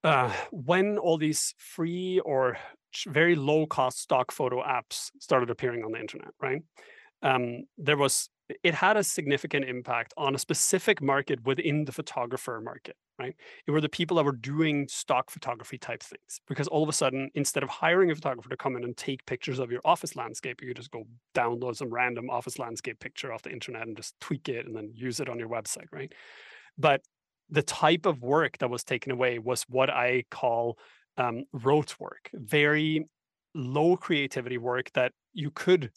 [SPEAKER 4] uh, when all these free or very low cost stock photo apps started appearing on the internet right um, there was it had a significant impact on a specific market within the photographer market right? It were the people that were doing stock photography type things because all of a sudden instead of hiring a photographer to come in and take pictures of your office landscape you just go download some random office landscape picture off the internet and just tweak it and then use it on your website right? But the type of work that was taken away was what I call um, rote work, very low creativity work that you could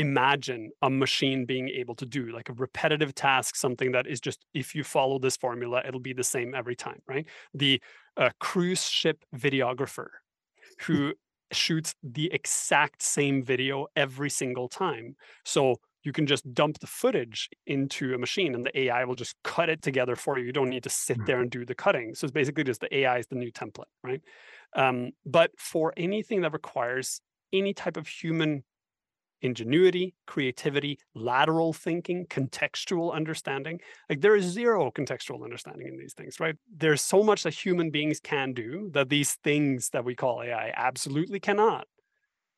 [SPEAKER 4] imagine a machine being able to do, like a repetitive task, something that is just if you follow this formula, it'll be the same every time, right? The uh, cruise ship videographer who shoots the exact same video every single time. So you can just dump the footage into a machine and the AI will just cut it together for you. You don't need to sit there and do the cutting. So it's basically just the AI is the new template, right? Um, but for anything that requires any type of human ingenuity, creativity, lateral thinking, contextual understanding. Like there is zero contextual understanding in these things, right? There's so much that human beings can do that these things that we call AI absolutely cannot.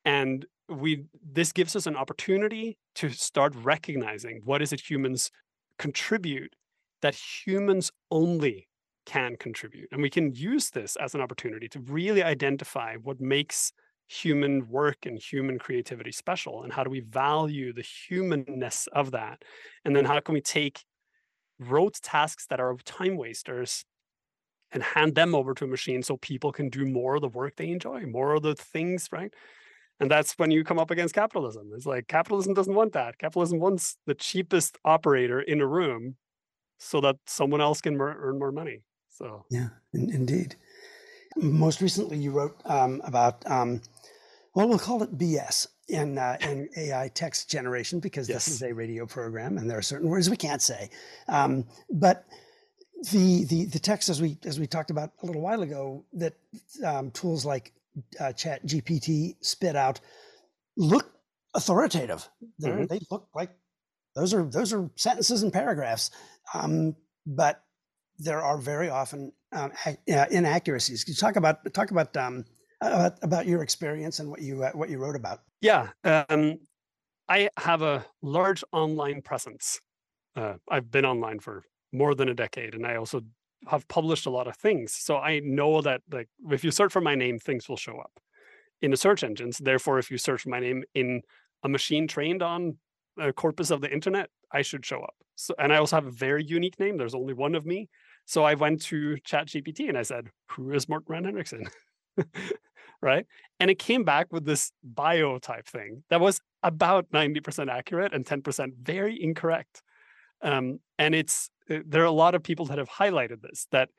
[SPEAKER 4] And we this gives us an opportunity to start recognizing what is it humans contribute that humans only can contribute. And we can use this as an opportunity to really identify what makes human work and human creativity special and how do we value the humanness of that? And then how can we take rote tasks that are time wasters and hand them over to a machine so people can do more of the work they enjoy more of the things right? And that's when you come up against capitalism. It's like capitalism doesn't want that. Capitalism wants the cheapest operator in a room so that someone else can mer- earn more money. So
[SPEAKER 2] Yeah, in, indeed. Most recently, you wrote um, about, um, well, we'll call it BS in, uh, in AI text generation because this is a radio program and there are certain words we can't say. Um, but the, the the text, as we as we talked about a little while ago, that um, tools like uh, ChatGPT spit out look authoritative.
[SPEAKER 4] Mhm.
[SPEAKER 2] They look like those are those are sentences and paragraphs, um, but there are very often um, uh, inaccuracies. You talk about talk about um, about, about your experience and what you uh, what you wrote about?
[SPEAKER 4] Yeah, um, I have a large online presence. Uh, I've been online for more than a decade, and I also have published a lot of things. So I know that, like, if you search for my name, things will show up in the search engines. Therefore, if you search my name in a machine trained on a corpus of the internet, I should show up. So, and I also have a very unique name. There's only one of me. So I went to ChatGPT and I said, "Who is Morten Rand-Hendriksen?" right? And it came back with this bio type thing that was about 90% accurate and 10% very incorrect. Um, and it's uh, there are a lot of people that have highlighted this that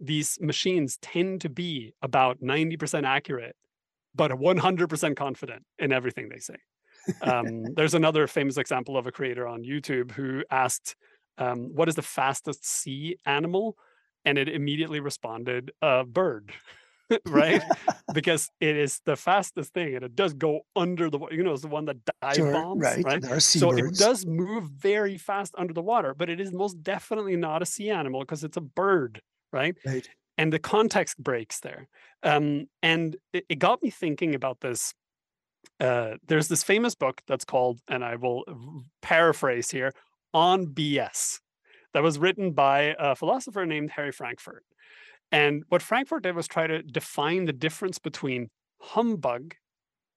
[SPEAKER 4] these machines tend to be about 90% accurate, but 100% confident in everything they say. Um, there's another famous example of a creator on YouTube who asked, um, "What is the fastest sea animal?" and it immediately responded, "A bird." right? because it is the fastest thing, and it does go under the water. You know, it's the one that dive
[SPEAKER 2] Sure,
[SPEAKER 4] bombs,
[SPEAKER 2] right.
[SPEAKER 4] right? So it does move very fast under the water, but it is most definitely not a sea animal because it's a bird, right?
[SPEAKER 2] Right.
[SPEAKER 4] And the context breaks there. Um, and it, it got me thinking about this. Uh, there's this famous book that's called, and I will paraphrase here, On BS, that was written by a philosopher named Harry Frankfurt. And what Frankfurt did was try to define the difference between humbug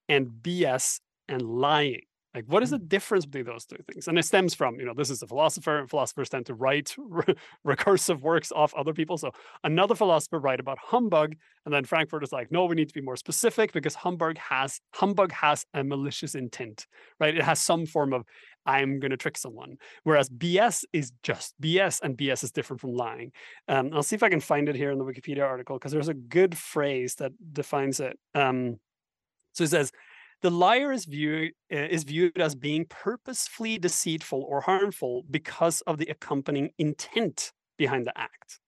[SPEAKER 4] and BS and lying. Like, what is the difference between those two things? And it stems from, you know, this is a philosopher, and philosophers tend to write re- recursive works off other people. So another philosopher write about humbug, and then Frankfurt is like, no, we need to be more specific because humbug has humbug has a malicious intent, right? It has some form of I'm going to trick someone, whereas BS is just BS, and BS is different from lying. Um, I'll see if I can find it here in the Wikipedia article because there's a good phrase that defines it. Um, so it says, the liar is viewed uh, is viewed as being purposefully deceitful or harmful because of the accompanying intent behind the act.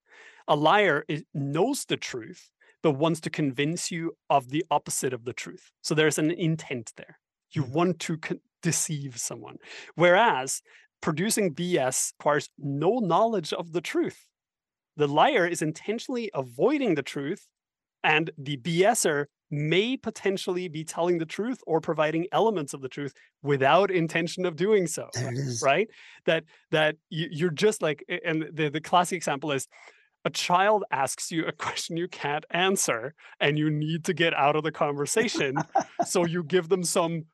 [SPEAKER 4] A liar is, knows the truth but wants to convince you of the opposite of the truth. So there's an intent there. You
[SPEAKER 2] Mhm.
[SPEAKER 4] want to con- deceive someone. Whereas producing BS requires no knowledge of the truth. The liar is intentionally avoiding the truth, and the BSer may potentially be telling the truth or providing elements of the truth without intention of doing so
[SPEAKER 2] There it is.
[SPEAKER 4] right that that you, you're just like and the, the classic example is a child asks you a question you can't answer and you need to get out of the conversation so you give them some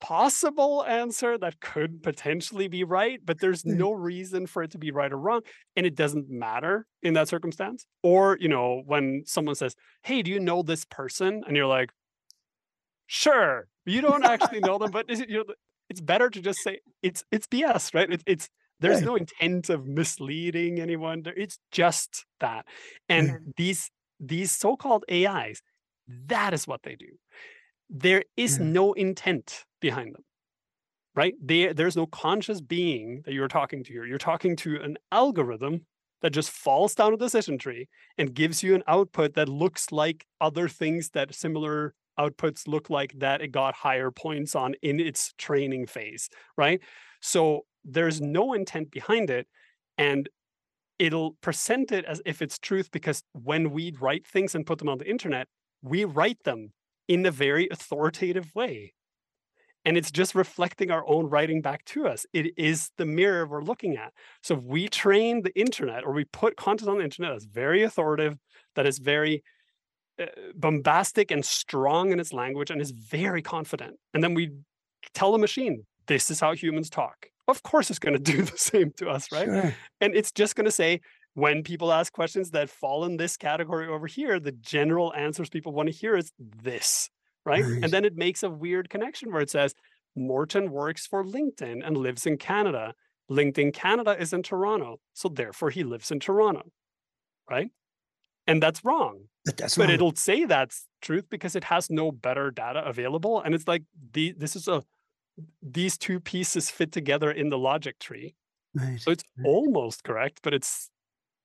[SPEAKER 4] possible answer that could potentially be right but there's
[SPEAKER 2] Mm.
[SPEAKER 4] no reason for it to be right or wrong and it doesn't matter in that circumstance or you know when someone says hey do you know this person and you're like sure you don't actually know them but is it, you know, it's better to just say it's it's bs right it, it's there's
[SPEAKER 2] Right.
[SPEAKER 4] no intent of misleading anyone there- it's just that and
[SPEAKER 2] Yeah.
[SPEAKER 4] these these so-called ais that is what they do there is
[SPEAKER 2] Yeah.
[SPEAKER 4] no intent behind them right? There there's no conscious being that you're talking to here. you're talking to an algorithm that just falls down a decision tree and gives you an output that looks like other things that similar outputs look like that it got higher points on in its training phase right? So there's no intent behind it and it'll present it as if it's truth because when we write things and put them on the internet we write them in a very authoritative way and it's just reflecting our own writing back to us. It is the mirror we're looking at. So if we train the internet or we put content on the internet that's very authoritative that is very uh, bombastic and strong in its language and is very confident and then we tell the machine this is how humans talk. Of course it's going to do the same to us right?
[SPEAKER 2] Sure.
[SPEAKER 4] and it's just going to say when people ask questions that fall in this category over here the general answers people want to hear is this right
[SPEAKER 2] Right.
[SPEAKER 4] and then it makes a weird connection where it says morten works for linkedin and lives in canada linkedin canada is in toronto so therefore he lives in toronto right and that's wrong
[SPEAKER 2] But that's
[SPEAKER 4] but
[SPEAKER 2] wrong.
[SPEAKER 4] it'll say that's truth because it has no better data available and it's like the this is a these two pieces fit together in the logic tree
[SPEAKER 2] Right.
[SPEAKER 4] so it's
[SPEAKER 2] Right.
[SPEAKER 4] almost correct but it's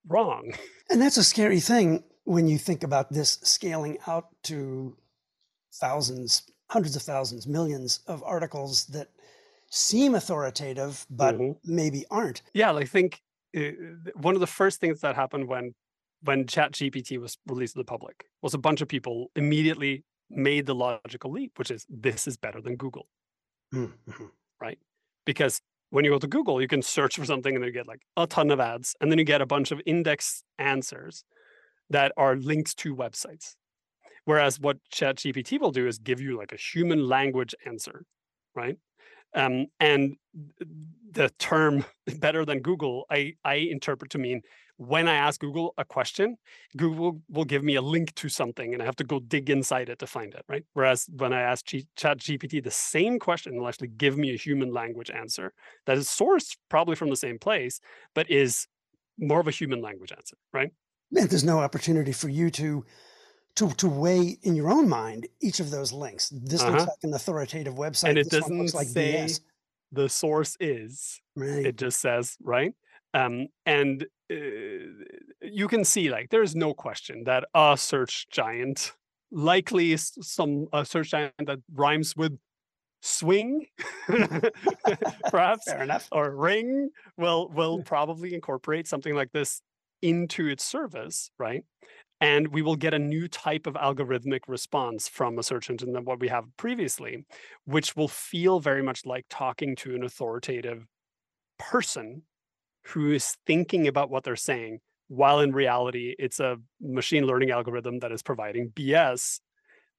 [SPEAKER 4] wrong
[SPEAKER 2] And that's a scary thing when you think about this scaling out to thousands, hundreds of thousands, millions of articles that seem authoritative, but
[SPEAKER 4] Mhm.
[SPEAKER 2] maybe aren't.
[SPEAKER 4] yeah like, i think uh, one of the first things that happened when when chat gpt was released to the public was a bunch of people immediately made the logical leap which is this is better than google
[SPEAKER 2] Mm, mhm.
[SPEAKER 4] because when you go to Google, you can search for something and then you get like a ton of ads, and then you get a bunch of index answers that are links to websites. Whereas what ChatGPT will do is give you like a human language answer, right? Um, and the term better than Google, I, I interpret to mean when I ask Google a question, Google will give me a link to something and I have to go dig inside it to find it, right? Whereas when I ask G- ChatGPT the same question, it'll actually give me a human language answer that is sourced probably from the same place, but is more of a human language answer, right?
[SPEAKER 2] And there's no opportunity for you to to to weigh in your own mind each of those links. This looks
[SPEAKER 4] Uh-huh.
[SPEAKER 2] like an authoritative website.
[SPEAKER 4] And it
[SPEAKER 2] this
[SPEAKER 4] doesn't
[SPEAKER 2] looks like
[SPEAKER 4] say
[SPEAKER 2] BS.
[SPEAKER 4] the source is.
[SPEAKER 2] Right.
[SPEAKER 4] It just says, right? Um, and uh, you can see like there's no question that a search giant, likely some a search giant that rhymes with swing, perhaps,
[SPEAKER 2] Fair enough.
[SPEAKER 4] or ring, will will probably incorporate something like this into its service, right? And we will get a new type of algorithmic response from a search engine than what we have previously, which will feel very much like talking to an authoritative person who is thinking about what they're saying, while in reality, it's a machine learning algorithm that is providing BS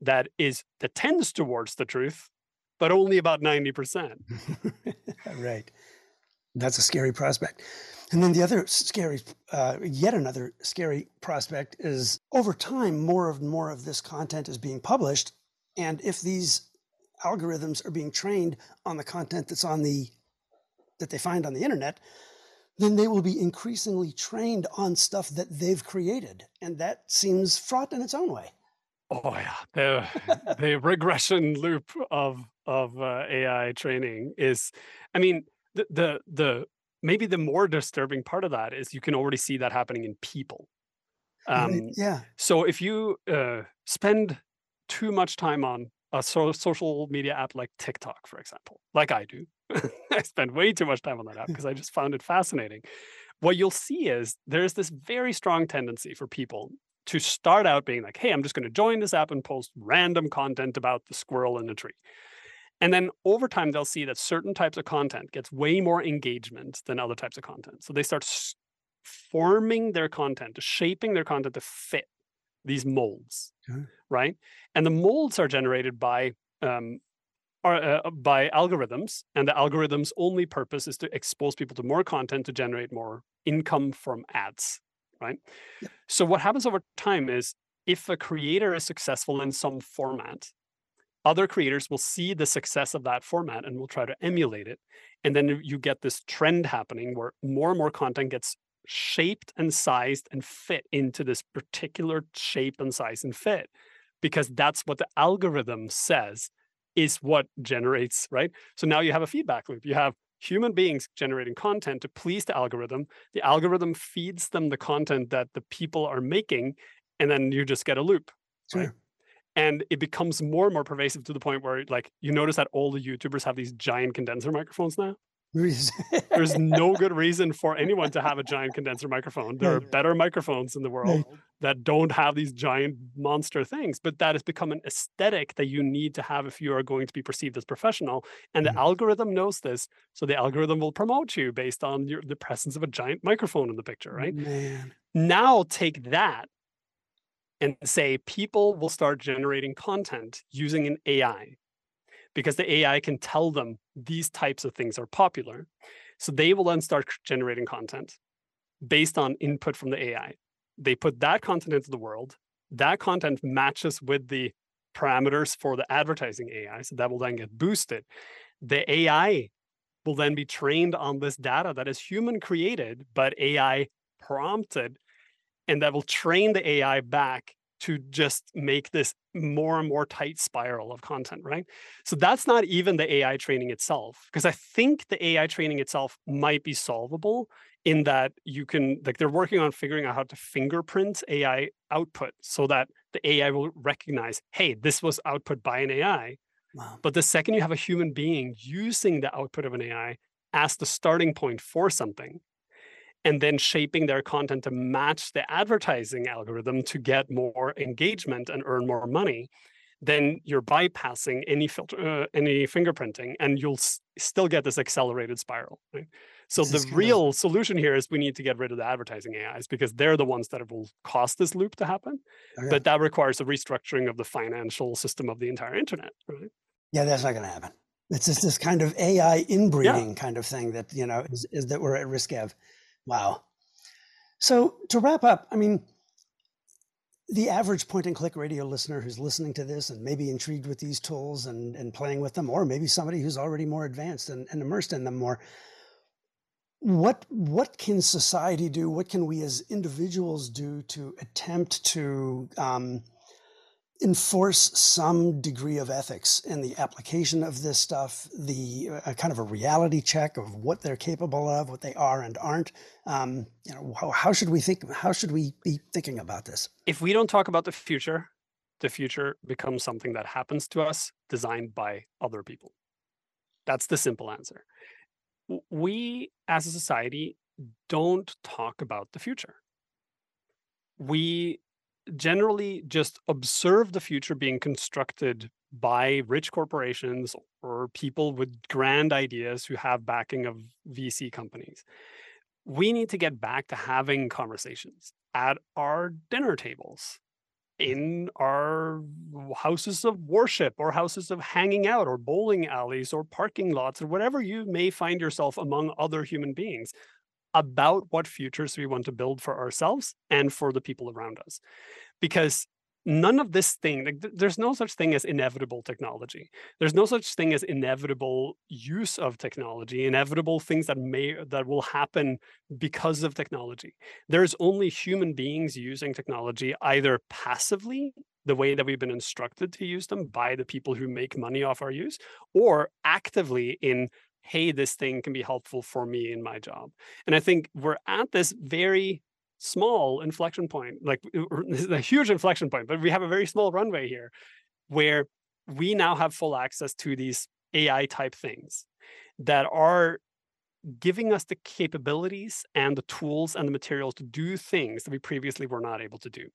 [SPEAKER 4] that is that tends towards the truth, but only about 90%.
[SPEAKER 2] right. That's a scary prospect. And then the other scary, uh, yet another scary prospect is over time, more and more of this content is being published. And if these algorithms are being trained on the content that's on the, that they find on the internet, then they will be increasingly trained on stuff that they've created. And that seems fraught in its own way.
[SPEAKER 4] Oh yeah, the the regression loop of of uh, AI training is, I mean, the the the maybe the more disturbing part of that is you can already see that happening in people.
[SPEAKER 2] Right?
[SPEAKER 4] Um,
[SPEAKER 2] yeah.
[SPEAKER 4] so if you uh, spend too much time on a so- social media app like TikTok, for example, like I do, I spend way too much time on that app because I just found it fascinating. What you'll see is there's this very strong tendency for people to start out being like, hey, I'm just going to join this app and post random content about the squirrel in the tree. And then over time, they'll see that certain types of content gets way more engagement than other types of content. So they start forming their content, shaping their content to fit these molds,
[SPEAKER 2] Okay.
[SPEAKER 4] right? And the molds are generated by um, are, uh, by algorithms, and the algorithm's only purpose is to expose people to more content to generate more income from ads, right?
[SPEAKER 2] Yep.
[SPEAKER 4] So what happens over time is if a creator is successful in some format, other creators will see the success of that format and will try to emulate it. And then you get this trend happening where more and more content gets shaped and sized and fit into this particular shape and size and fit because that's what the algorithm says is what generates, right? So now you have a feedback loop. You have human beings generating content to please the algorithm. The algorithm feeds them the content that the people are making, and then you just get a loop. Right. And it becomes more and more pervasive to the point where, like, you notice that all the YouTubers have these giant condenser microphones now. There's no good reason for anyone to have a giant condenser microphone. There are better microphones in the world that don't have these giant monster things, but that has become an aesthetic that you need to have if you are going to be perceived as professional. And the mm. algorithm knows this, so the algorithm will promote you based on your, the presence of a giant microphone in the picture, right?
[SPEAKER 2] Man.
[SPEAKER 4] Now take that and say people will start generating content using an AI because the AI can tell them these types of things are popular. So they will then start generating content based on input from the AI. They put that content into the world. That content matches with the parameters for the advertising AI. So that will then get boosted. The AI will then be trained on this data that is human created, but AI prompted. And that will train the AI back to just make this more and more tight spiral of content, right? So that's not even the AI training itself, because I think the AI training itself might be solvable in that you can, like, they're working on figuring out how to fingerprint AI output so that the AI will recognize, hey, this was output by an AI.
[SPEAKER 2] Wow.
[SPEAKER 4] But the second you have a human being using the output of an AI as the starting point for something, and then shaping their content to match the advertising algorithm to get more engagement and earn more money, then you're bypassing any filter, uh, any fingerprinting, and you'll s- still get this accelerated spiral. Right? So
[SPEAKER 2] This
[SPEAKER 4] the
[SPEAKER 2] kind of-
[SPEAKER 4] real solution here is we need to get rid of the advertising AIs because they're the ones that will cause this loop to happen.
[SPEAKER 2] Okay.
[SPEAKER 4] But that requires a restructuring of the financial system of the entire internet. Right?
[SPEAKER 2] Yeah, that's not going to happen. It's just this kind of AI inbreeding kind of thing that you know is, is that we're at risk of. Wow. So to wrap up, I mean, the average point and click radio listener who's listening to this and maybe intrigued with these tools and, and playing with them, or maybe somebody who's already more advanced and, and immersed in them more. What what can society do? What can we as individuals do to attempt to um, enforce some degree of ethics in the application of this stuff, the uh, kind of a reality check of what they're capable of, what they are and aren't. Um, you know, how, how should we think? How should we be thinking about this?
[SPEAKER 4] If we don't talk about the future, the future becomes something that happens to us, designed by other people. That's the simple answer. We as a society don't talk about the future. We generally just observe the future being constructed by rich corporations or people with grand ideas who have backing of VC companies. We need to get back to having conversations at our dinner tables, hmm. in our houses of worship or houses of hanging out or bowling alleys or parking lots or whatever you may find yourself among other human beings about what futures we want to build for ourselves and for the people around us. Because none of this thing like th- there's no such thing as inevitable technology. There's no such thing as inevitable use of technology inevitable things that may that will happen because of technology. There's only human beings using technology either passively the way that we've been instructed to use them by the people who make money off our use or actively in hey this thing can be helpful for me in my job. And i think we're at this very small inflection point like this is a huge inflection point but we have a very small runway here where we now have full access to these ai type things that are giving us the capabilities and the tools and the materials to do things that we previously were not able to do.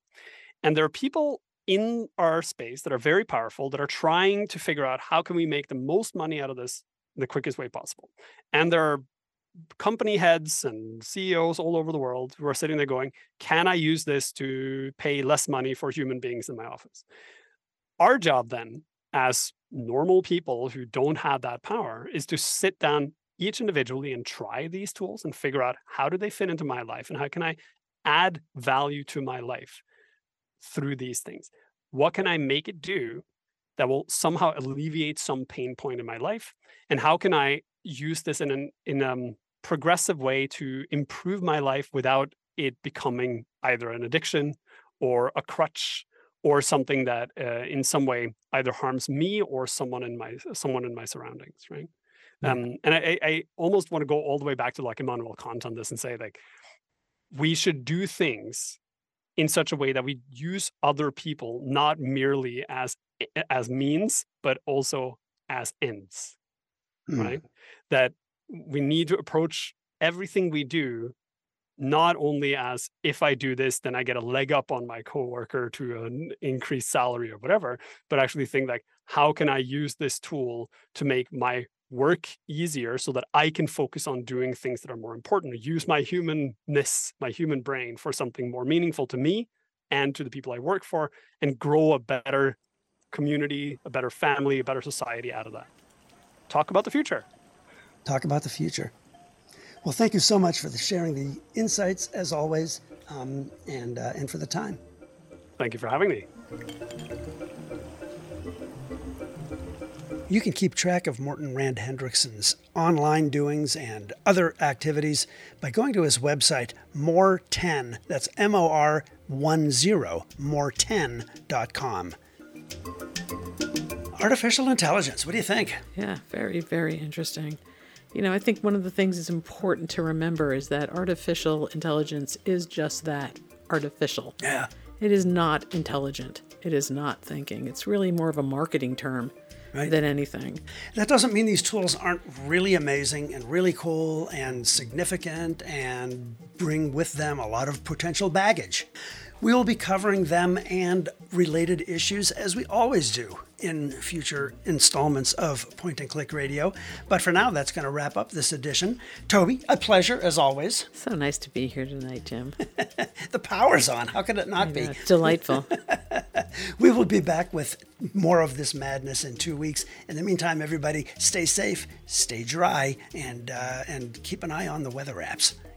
[SPEAKER 4] And there are people in our space that are very powerful that are trying to figure out how can we make the most money out of this the quickest way possible and there are company heads and CEOs all over the world who are sitting there going, Can I use this to pay less money for human beings in my office? Our job then, as normal people who don't have that power, is to sit down each individually and try these tools and figure out how do they fit into my life and how can I add value to my life through these things? What can I make it do that will somehow alleviate some pain point in my life? And how can I use this in an in a progressive way to improve my life without it becoming either an addiction or a crutch or something that uh, in some way either harms me or someone in my someone in my surroundings right um, and I, I I almost want to go all the way back to like Immanuel Kant on this and say like we should do things in such a way that we use other people not merely as as means but also as ends
[SPEAKER 2] Hmm.
[SPEAKER 4] right? That we need to approach everything we do not only as if I do this, then I get a leg up on my coworker to an increased salary or whatever, but actually think like, how can I use this tool to make my work easier so that I can focus on doing things that are more important, use my humanness, my human brain for something more meaningful to me and to the people I work for, and grow a better community, a better family, a better society out of that. Talk about the future.
[SPEAKER 2] Talk about the future. Well, thank you so much for the sharing the insights as always, um, and uh, and for the time.
[SPEAKER 4] Thank you for having me.
[SPEAKER 2] You can keep track of Morten Rand-Hendriksen's online doings and other activities by going to his website, mor10, that's M O R 10, mor10.com. Artificial intelligence, what do you think?
[SPEAKER 1] Yeah, very, very interesting. You know, I think one of the things that's important to remember is that artificial intelligence is just that artificial.
[SPEAKER 2] Yeah.
[SPEAKER 1] It is not intelligent. It is not thinking. It's really more of a marketing term
[SPEAKER 2] Right.
[SPEAKER 1] than anything.
[SPEAKER 2] That doesn't mean these tools aren't really amazing and really cool and significant and bring with them a lot of potential baggage. We will be covering them and related issues as we always do in future installments of Point and Click Radio. But for now, that's going to wrap up this edition. Toby, a pleasure as always.
[SPEAKER 1] So nice to be here tonight, Jim.
[SPEAKER 2] The power's on. How could it not be?
[SPEAKER 1] Delightful.
[SPEAKER 2] We will be back with more of this madness in two weeks. In the meantime, everybody, stay safe, stay dry, and uh, and keep an eye on the weather apps.